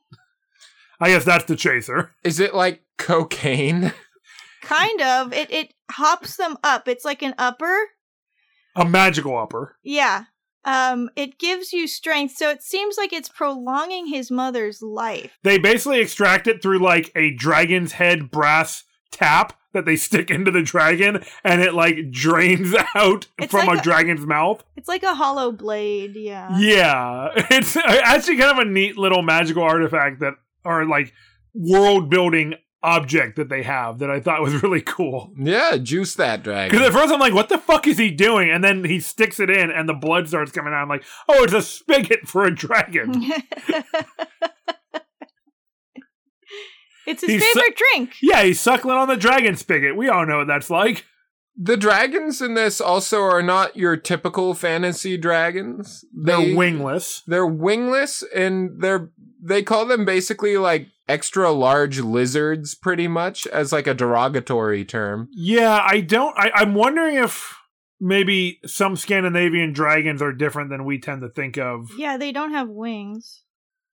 I guess that's the chaser. Is it like cocaine? Kind of. It it hops them up. It's like an upper. A magical upper. Yeah. Um it gives you strength, so it seems like it's prolonging his mother's life. They basically extract it through like a dragon's head brass tap that they stick into the dragon and it like drains out It's from like a, a- dragon's mouth. It's like a hollow blade, yeah. Yeah. It's actually kind of a neat little magical artifact that are like world building object that they have that I thought was really cool. yeah, juice that dragon. Because at first I'm like, what the fuck is he doing? And then he sticks it in and the blood starts coming out. I'm like, oh, it's a spigot for a dragon. it's his He's so- favorite drink. yeah, he's suckling on the dragon spigot. We all know what that's like. The dragons in this also are not your typical fantasy dragons. They're wingless. They're wingless and they're they call them basically like extra large lizards pretty much as like a derogatory term. Yeah, I don't. I, I'm wondering if maybe some Scandinavian dragons are different than we tend to think of. Yeah, they don't have wings.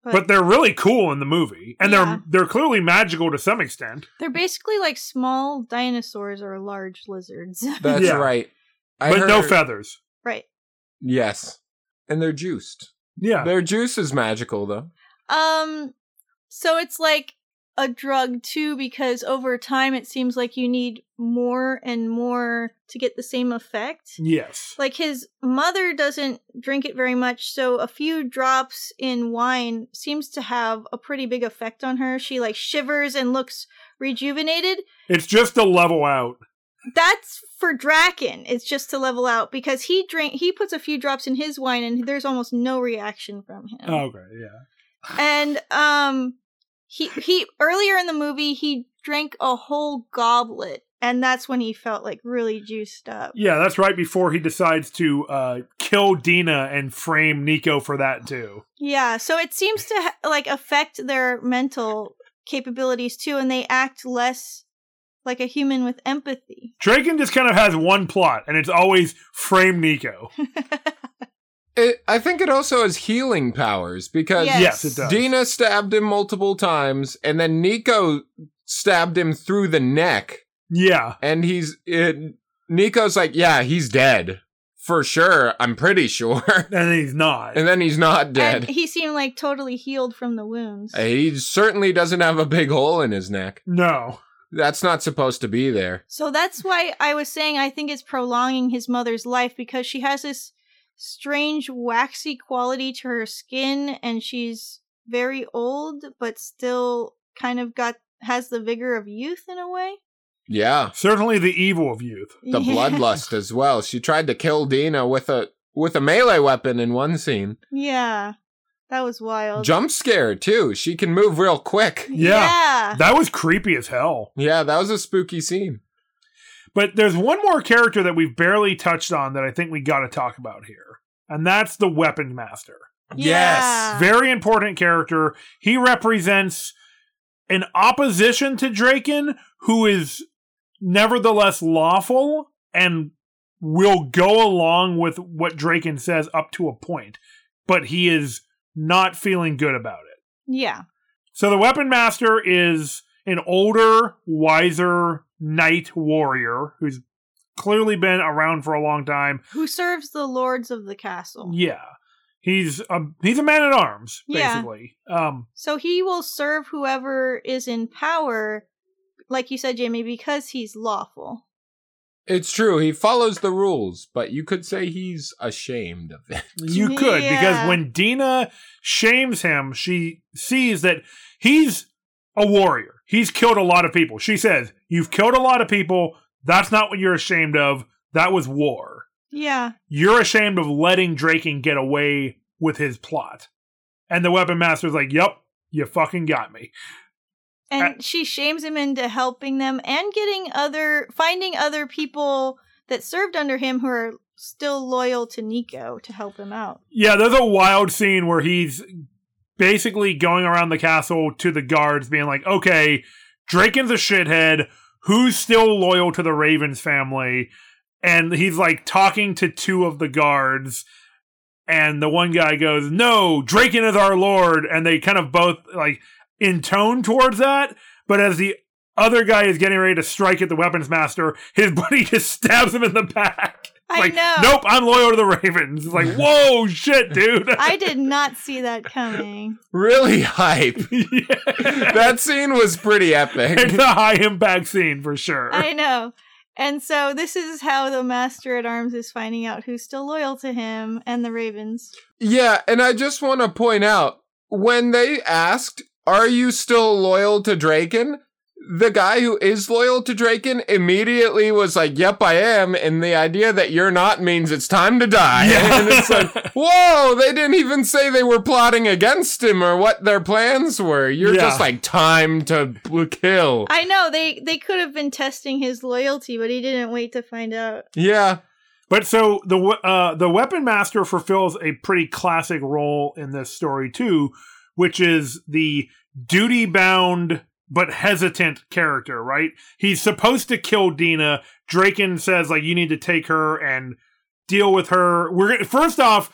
But, But they're really cool in the movie, and Yeah. they're they're clearly magical to some extent. they're basically like small dinosaurs or large lizards. That's Yeah. right. I but no feathers. right. Yes. And they're juiced. Yeah, Their juice is magical though. Um so it's like a drug too because over time it seems like you need more and more to get the same effect. yes. Like his mother doesn't drink it very much, so a few drops in wine seems to have a pretty big effect on her. She like shivers and looks rejuvenated. It's just to level out. That's for Drakan. It's just to level out because he drink he puts a few drops in his wine and there's almost no reaction from him. Okay, yeah. And um he he earlier in the movie he drank a whole goblet and that's when he felt like really juiced up. Yeah, that's right before he decides to uh, kill Dina and frame Nico for that too. Yeah, so it seems to ha- like affect their mental capabilities too and they act less like a human with empathy. Drakan just kind of has one plot, and it's always frame Nico. It, I think it also has healing powers because Yes. Yes, it does. Dina stabbed him multiple times and then Nico stabbed him through the neck Yeah, and he's it, Nico's like, "Yeah, he's dead." For sure, I'm pretty sure. and he's not. and then he's not dead. And he seemed like totally healed from the wounds. Uh, he certainly doesn't have a big hole in his neck. no. That's not supposed to be there. So that's why I was saying I think it's prolonging his mother's life because she has this strange waxy quality to her skin and she's very old but still kind of got has the vigor of youth in a way. Yeah, Certainly the evil of youth. the Yeah. bloodlust as well. She tried to kill Dina with a with a melee weapon in one scene. Yeah. That was wild. Jump scare too. She can move real quick. Yeah. Yeah. That was creepy as hell. Yeah, that was a spooky scene. But there's one more character that we've barely touched on that I think we got to talk about here, and that's the Weapon Master. Yeah. Very important character. He represents an opposition to Drakan who is nevertheless lawful and will go along with what Drakan says up to a point, but he is not feeling good about it. Yeah. So the Weapon Master is an older, wiser knight warrior who's clearly been around for a long time. Who serves the lords of the castle. Yeah. He's a he's a man at arms, Yeah. basically. Um So he will serve whoever is in power, like you said, Jamie, because he's lawful. It's true. He follows the rules, but you could say he's ashamed of it. You could Yeah. because when Dina shames him, she sees that he's a warrior. He's killed a lot of people. She says, "You've killed a lot of people. That's not what you're ashamed of. That was war. Yeah. You're ashamed of letting Drakan get away with his plot." And the weapon master's like, "Yep, you fucking got me." And she shames him into helping them and getting other finding other people that served under him who are still loyal to Nico to help him out. Yeah, there's a wild scene where he's basically going around the castle to the guards, being like, okay, Drakan's a shithead. Who's still loyal to the Ravens family? And he's like talking to two of the guards. And the one guy goes, No, Drakan is our lord. And they kind of both like intone towards that. But as the other guy is getting ready to strike at the weapons master, his buddy just stabs him in the back. I like, know. Nope, I'm loyal to the Ravens. It's like, whoa, shit, dude. I did not see that coming. Really hype. yeah. That scene was pretty epic. It's a high impact scene for sure. I know. And so this is how the Master at Arms is finding out who's still loyal to him and the Ravens. Yeah, and I just want to point out when they asked, Are you still loyal to Drakan? The guy who is loyal to Drakan immediately was like, Yep, I am. And the idea that you're not means it's time to die. Yeah. And it's like, Whoa, they didn't even say they were plotting against him or what their plans were. You're Yeah. just like, Time to kill. I know they they could have been testing his loyalty, but he didn't wait to find out. yeah. But so the uh, the weapon master fulfills a pretty classic role in this story too, which is the duty bound but hesitant character. Right? He's supposed to kill Dina. Drakan says like you need to take her and deal with her. We're first off,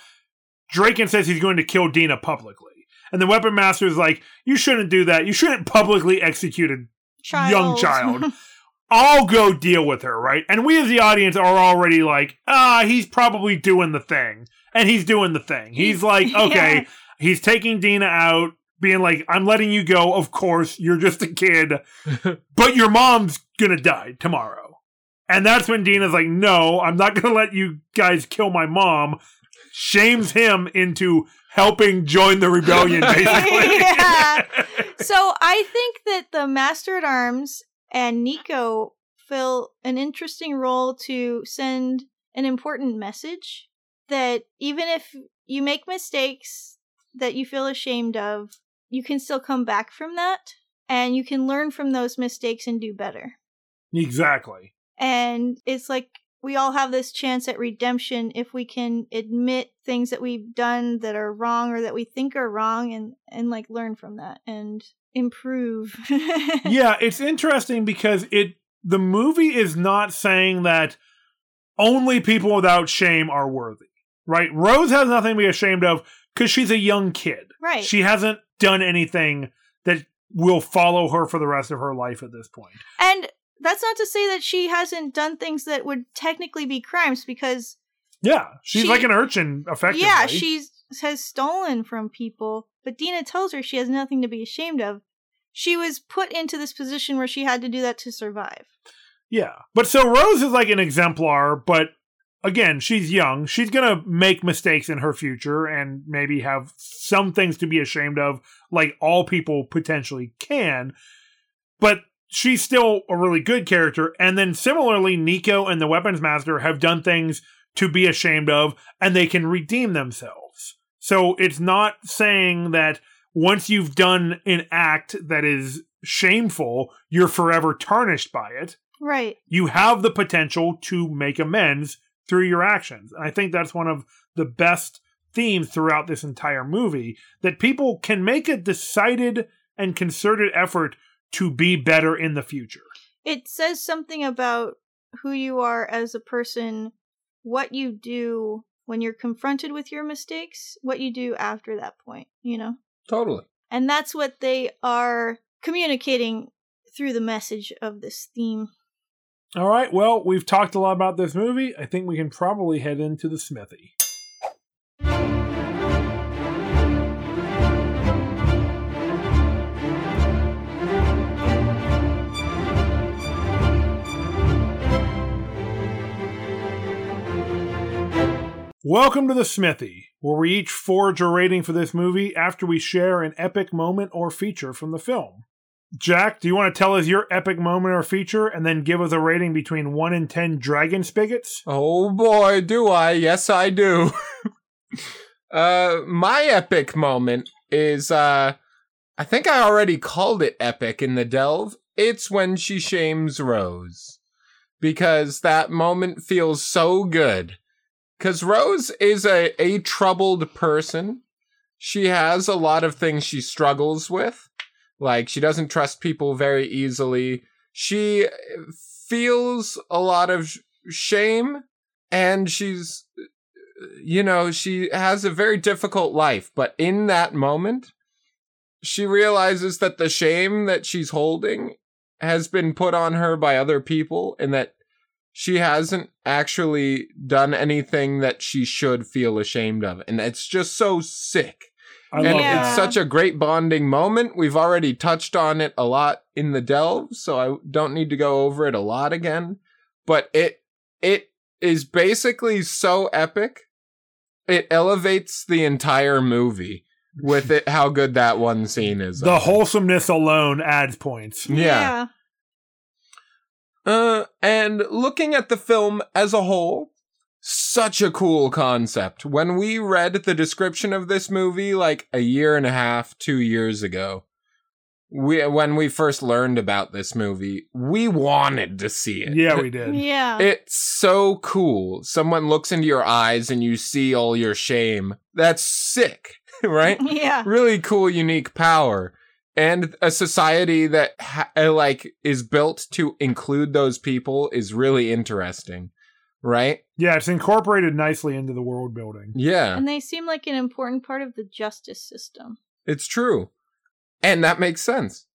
Drakan says he's going to kill Dina publicly, and the weapon master is like, you shouldn't do that. You shouldn't publicly execute a Child. young child. I'll go deal with her, right? And we as the audience are already like, ah, he's probably doing the thing. And he's doing the thing. He's like, okay, Yeah. he's taking Dina out, being like, I'm letting you go. Of course, you're just a kid, but your mom's gonna die tomorrow. And that's when Dina's like, no, I'm not gonna let you guys kill my mom. Shames him into helping join the rebellion, basically. Yeah. so I think that the Master at Arms and Nico fill an interesting role to send an important message that even if you make mistakes that you feel ashamed of, you can still come back from that and you can learn from those mistakes and do better. exactly. And it's like we all have this chance at redemption if we can admit things that we've done that are wrong or that we think are wrong and and like learn from that and improve. yeah, it's interesting because it the movie is not saying that only people without shame are worthy. Right? Rose has nothing to be ashamed of because she's a young kid. Right. She hasn't done anything that will follow her for the rest of her life at this point. And that's not to say that she hasn't done things that would technically be crimes because Yeah, she's She- like an urchin, effectively. yeah, she's has stolen from people, but Dina tells her she has nothing to be ashamed of. She was put into this position where she had to do that to survive. Yeah. But so Rose is like an exemplar, but again, she's young. She's going to make mistakes in her future and maybe have some things to be ashamed of, like all people potentially can. But she's still a really good character. And then similarly, Nico and the Weapons Master have done things to be ashamed of, and they can redeem themselves. So it's not saying that once you've done an act that is shameful, you're forever tarnished by it Right. you have the potential to make amends through your actions. And I think that's one of the best themes throughout this entire movie that people can make a decided and concerted effort to be better in the future. It says something about who you are as a person, what you do when you're confronted with your mistakes, what you do after that point, you know? Totally. And that's what they are communicating through the message of this theme. All right, well, we've talked a lot about this movie. I think we can probably head into the smithy. Welcome to the Smithy, where we each forge a rating for this movie after we share an epic moment or feature from the film. Jack, do you want to tell us your epic moment or feature and then give us a rating between 1 and 10 dragon spigots? Oh boy, do I. Yes, I do. uh, my epic moment is, uh, I think I already called it epic in the delve. It's when she shames Rose. because that moment feels so good. Because Rose is a, a troubled person. She has a lot of things she struggles with. Like, she doesn't trust people very easily. She feels a lot of shame, and she's, you know, she has a very difficult life. But in that moment, she realizes that the shame that she's holding has been put on her by other people and that she hasn't actually done anything that she should feel ashamed of. And it's just so sick. I and love Yeah. it's such a great bonding moment. We've already touched on it a lot in the delve, so I don't need to go over it a lot again. But it it is basically so epic. It elevates the entire movie with it how good that one scene is. The wholesomeness alone adds points. Yeah. Uh, and looking at the film as a whole, such a cool concept. When we read the description of this movie like a year and a half, two years ago, we when we first learned about this movie, we wanted to see it. Yeah, we did. Yeah. It's so cool. Someone looks into your eyes and you see all your shame. That's sick, right? yeah. really cool unique power and a society that ha- like is built to include those people is really interesting right? Yeah, it's incorporated nicely into the world building. yeah. And they seem like an important part of the justice system. it's true. And that makes sense.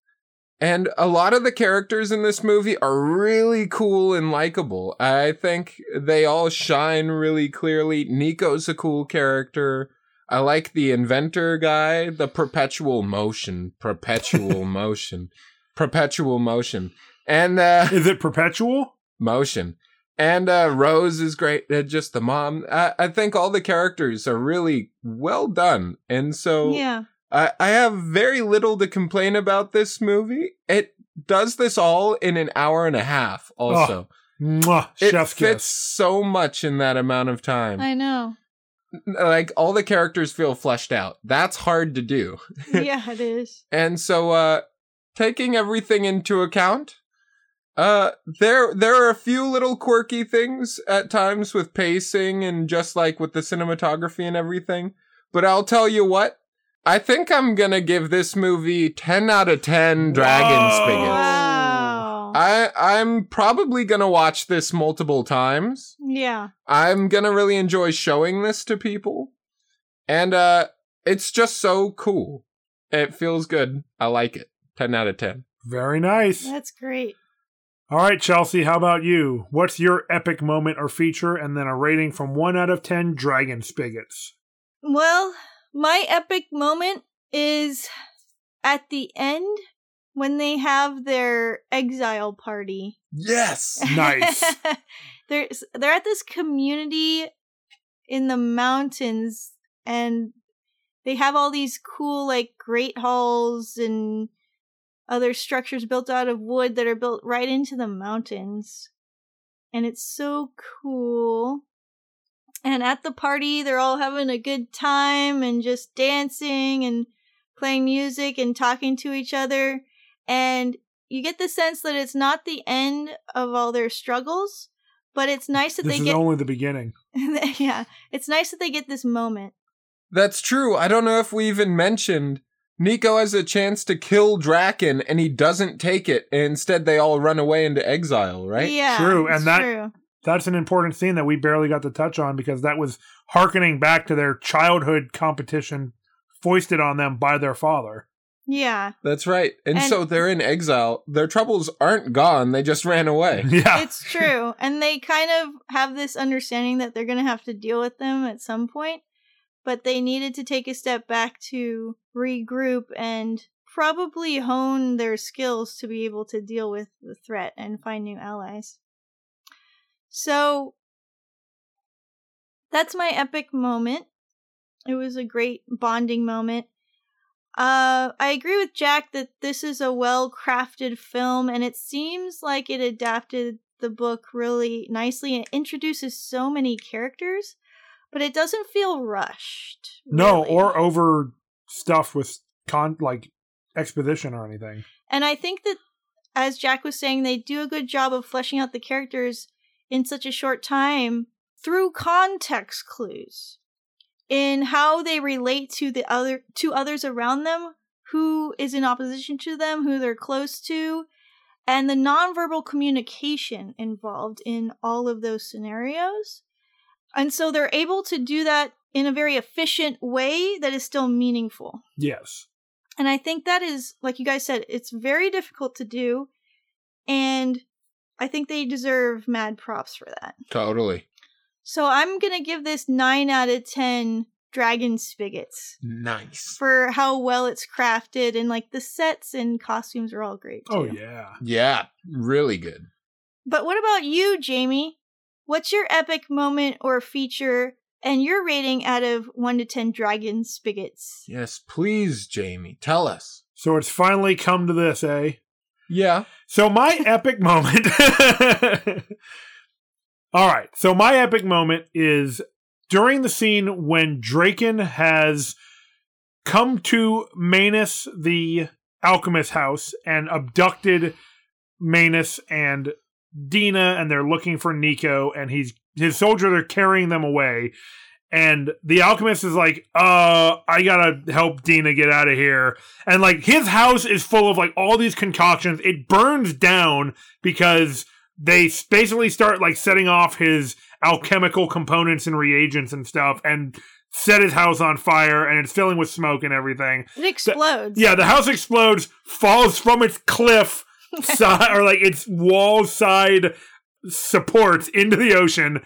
And a lot of the characters in this movie are really cool and likable. I think they all shine really clearly. Nico's a cool character. I like the inventor guy, the perpetual motion, perpetual motion, perpetual motion, and uh, Is it perpetual? motion. And uh, Rose is great. Uh, just the mom. I, I think all the characters are really well done, and so Yeah. I, I have very little to complain about this movie. It does this all in an hour and a half. Also, Mwah, it chef's fits kiss. so much in that amount of time. I know. like all the characters feel fleshed out. That's hard to do. Yeah, it is. And so uh taking everything into account, uh there there are a few little quirky things at times with pacing and just like with the cinematography and everything. But I'll tell you what, I think I'm going to give this movie 10 out of 10 dragon Whoa. spigots. Wow. I I'm probably going to watch this multiple times. yeah. I'm gonna really enjoy showing this to people. And uh it's just so cool. It feels good. I like it. 10 out of 10. Very nice. That's great. All right, Chelsea, how about you? What's your epic moment or feature? And then a rating from 1 out of 10 dragon spigots. Well, my epic moment is at the end when they have their exile party. Yes. Nice. they're they're at this community in the mountains and they have all these cool like great halls and other structures built out of wood that are built right into the mountains. And it's so cool. And at the party, they're all having a good time and just dancing and playing music and talking to each other. And you get the sense that it's not the end of all their struggles, but it's nice that This they is get only the beginning. yeah, it's nice that they get this moment. That's true. I don't know if we even mentioned Nico has a chance to kill Drakan and he doesn't take it. And instead, they all run away into exile, right? Yeah, True, and that- true. That's an important scene that we barely got to touch on because that was harkening back to their childhood competition foisted on them by their father. Yeah, That's right. And, And- so they're in exile. Their troubles aren't gone. They just ran away. Yeah. it's true, and they kind of have this understanding that they're going to have to deal with them at some point, but they needed to take a step back to regroup and probably hone their skills to be able to deal with the threat and find new allies. So that's my epic moment. It was a great bonding moment. Uh, I agree with Jack that this is a well crafted film, and it seems like it adapted the book really nicely It introduces so many characters, but it doesn't feel rushed. No, really. or over stuffed with con like exposition or anything. And I think that as Jack was saying, they do a good job of fleshing out the characters in such a short time through context clues in how they relate to the other to others around them, who is in opposition to them, who they're close to, and the nonverbal communication involved in all of those scenarios. And so they're able to do that in a very efficient way that is still meaningful. Yes. And I think that is, like you guys said, it's very difficult to do. And I think they deserve mad props for that. Totally. So I'm going to give this 9 out of 10 dragon spigots Nice. for how well it's crafted and like the sets and costumes are all great. Oh, too. Oh yeah. Yeah, really good. But what about you, Jamie? What's your epic moment or feature and your rating out of 1 to 10 dragon spigots? Yes, please, Jamie, tell us. So it's finally come to this, eh? Yeah. So my epic moment. All right. So my epic moment is during the scene when Drakan has come to Manus the alchemist house and abducted Manus and Dina and they're looking for Nico and he's his soldiers are carrying them away. And the alchemist is like uh i gotta help dina get out of here. And like his house is full of like all these concoctions. It burns down because they basically start like setting off his alchemical components and reagents and stuff and set his house on fire and it's filling with smoke and everything. It explodes. yeah the house explodes falls from its cliff side or like its wall side supports into the ocean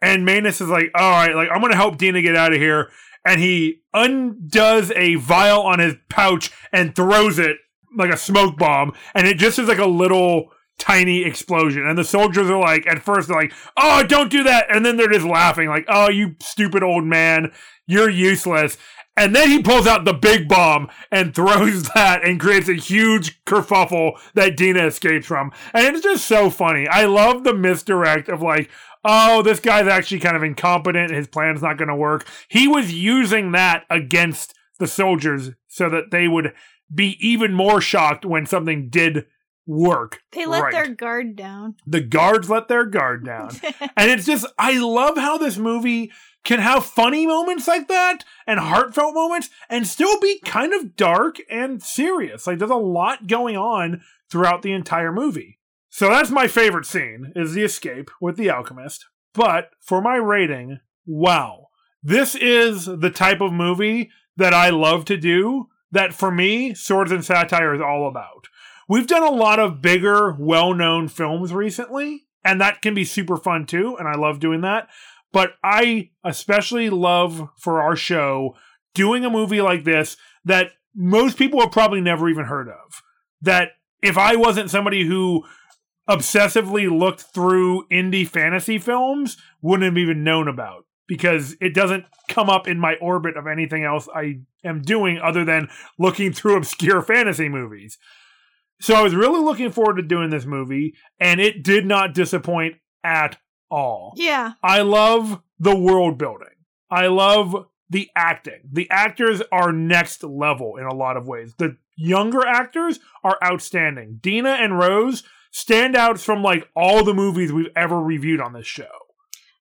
and Manus is like, all right, like I'm gonna help Dina get out of here. And he undoes a vial on his pouch and throws it like a smoke bomb, and it just is like a little tiny explosion. And the soldiers are like, at first they're like, oh, don't do that, and then they're just laughing, like, oh, you stupid old man, you're useless. And then he pulls out the big bomb and throws that and creates a huge kerfuffle that Dina escapes from. And it's just so funny. I love the misdirect of like, oh, this guy's actually kind of incompetent. His plan's not going to work. He was using that against the soldiers so that they would be even more shocked when something did work. They let right. their guard down. the guards let their guard down. and it's just, I love how this movie can have funny moments like that and heartfelt moments and still be kind of dark and serious. Like there's a lot going on throughout the entire movie. So that's my favorite scene is the escape with the alchemist. But for my rating, wow. This is the type of movie that I love to do that for me Swords and Satire is all about. We've done a lot of bigger, well-known films recently, and that can be super fun too, and I love doing that. But I especially love for our show doing a movie like this that most people have probably never even heard of. That if I wasn't somebody who obsessively looked through indie fantasy films, wouldn't have even known about because it doesn't come up in my orbit of anything else I am doing other than looking through obscure fantasy movies. So I was really looking forward to doing this movie, and it did not disappoint at all. yeah. I love the world building. I love the acting. The actors are next level in a lot of ways. The younger actors are outstanding. Dina and Rose stand out from like all the movies we've ever reviewed on this show.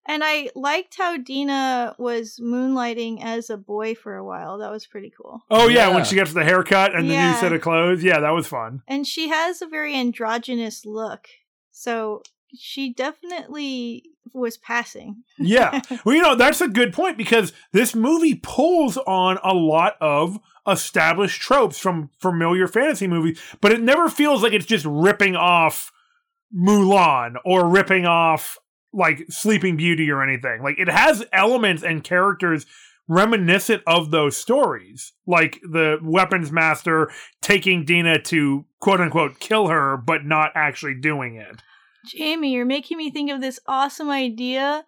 And I liked how Dina was moonlighting as a boy for a while. That was pretty cool. Oh yeah, Yeah. when she gets the haircut and the new set of clothes. Yeah, that was fun. And she has a very androgynous look. So she definitely was passing. Yeah. well, you know, that's a good point because this movie pulls on a lot of established tropes from familiar fantasy movies, but it never feels like it's just ripping off Mulan or ripping off like Sleeping Beauty or anything. Like it has elements and characters reminiscent of those stories, like the weapons master taking Dina to quote unquote kill her, but not actually doing it. Jamie, you're making me think of this awesome idea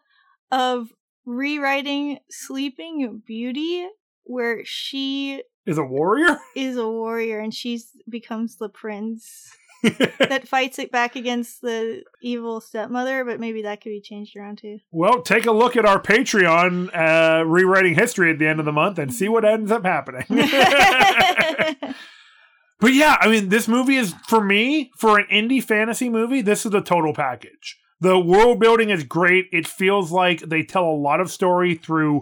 of rewriting Sleeping Beauty where she Is a warrior? is a warrior and she becomes the prince that fights it back against the evil stepmother, but maybe that could be changed around too. Well, take a look at our Patreon, uh, rewriting history at the end of the month, and see what ends up happening. But yeah, I mean, this movie is for me for an indie fantasy movie. This is the total package. The world building is great. It feels like they tell a lot of story through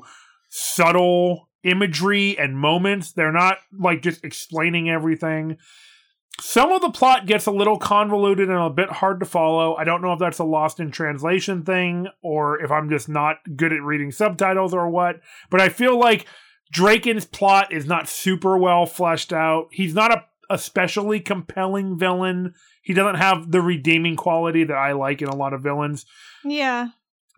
subtle imagery and moments. They're not like just explaining everything. Some of the plot gets a little convoluted and a bit hard to follow. I don't know if that's a lost in translation thing or if I'm just not good at reading subtitles or what, but I feel like Drakan's plot is not super well fleshed out. He's not a especially compelling villain. He doesn't have the redeeming quality that I like in a lot of villains. Yeah.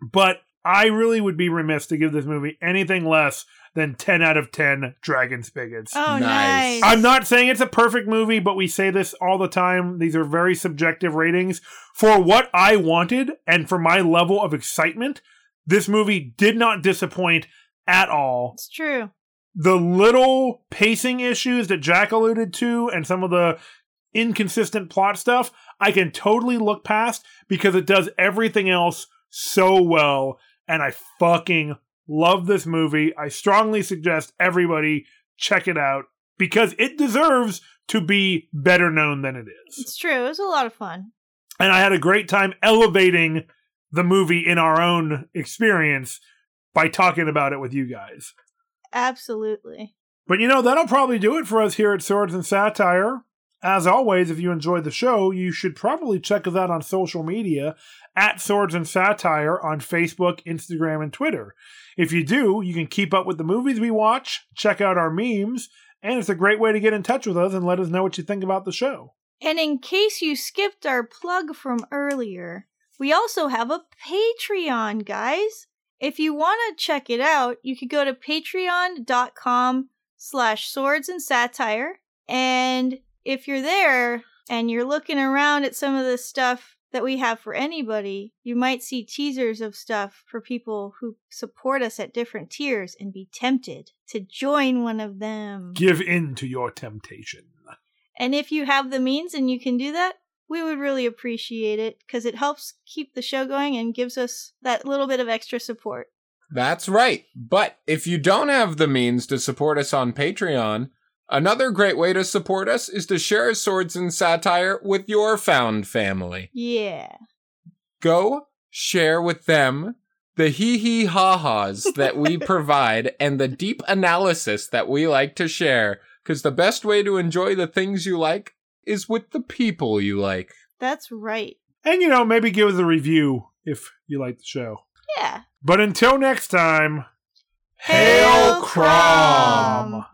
But I really would be remiss to give this movie anything less than 10 out of 10 Dragon Spigots. Oh, Nice. nice. I'm not saying it's a perfect movie, but we say this all the time. These are very subjective ratings. For what I wanted and for my level of excitement, this movie did not disappoint at all. It's true. The little pacing issues that Jack alluded to and some of the inconsistent plot stuff, I can totally look past because it does everything else so well. And I fucking love this movie. I strongly suggest everybody check it out because it deserves to be better known than it is. It's true. It was a lot of fun. And I had a great time elevating the movie in our own experience by talking about it with you guys. Absolutely. But you know, that'll probably do it for us here at Swords and Satire. As always, if you enjoyed the show, you should probably check us out on social media at Swords and Satire on Facebook, Instagram, and Twitter. If you do, you can keep up with the movies we watch, check out our memes, and it's a great way to get in touch with us and let us know what you think about the show. And in case you skipped our plug from earlier, we also have a Patreon, guys. If you want to check it out, you could go to patreon.com slash swords and satire. And if you're there and you're looking around at some of the stuff that we have for anybody, you might see teasers of stuff for people who support us at different tiers and be tempted to join one of them. Give in to your temptation. And if you have the means and you can do that, we would really appreciate it because it helps keep the show going and gives us that little bit of extra support. That's right. But if you don't have the means to support us on Patreon, another great way to support us is to share Swords and Satire with your found family. Yeah. Go share with them the hee hee ha ha's that we provide and the deep analysis that we like to share. Because the best way to enjoy the things you like is with the people you like. That's right. And you know, maybe give us a review if you like the show. Yeah. But until next time, Hail Hail Crom! Crom!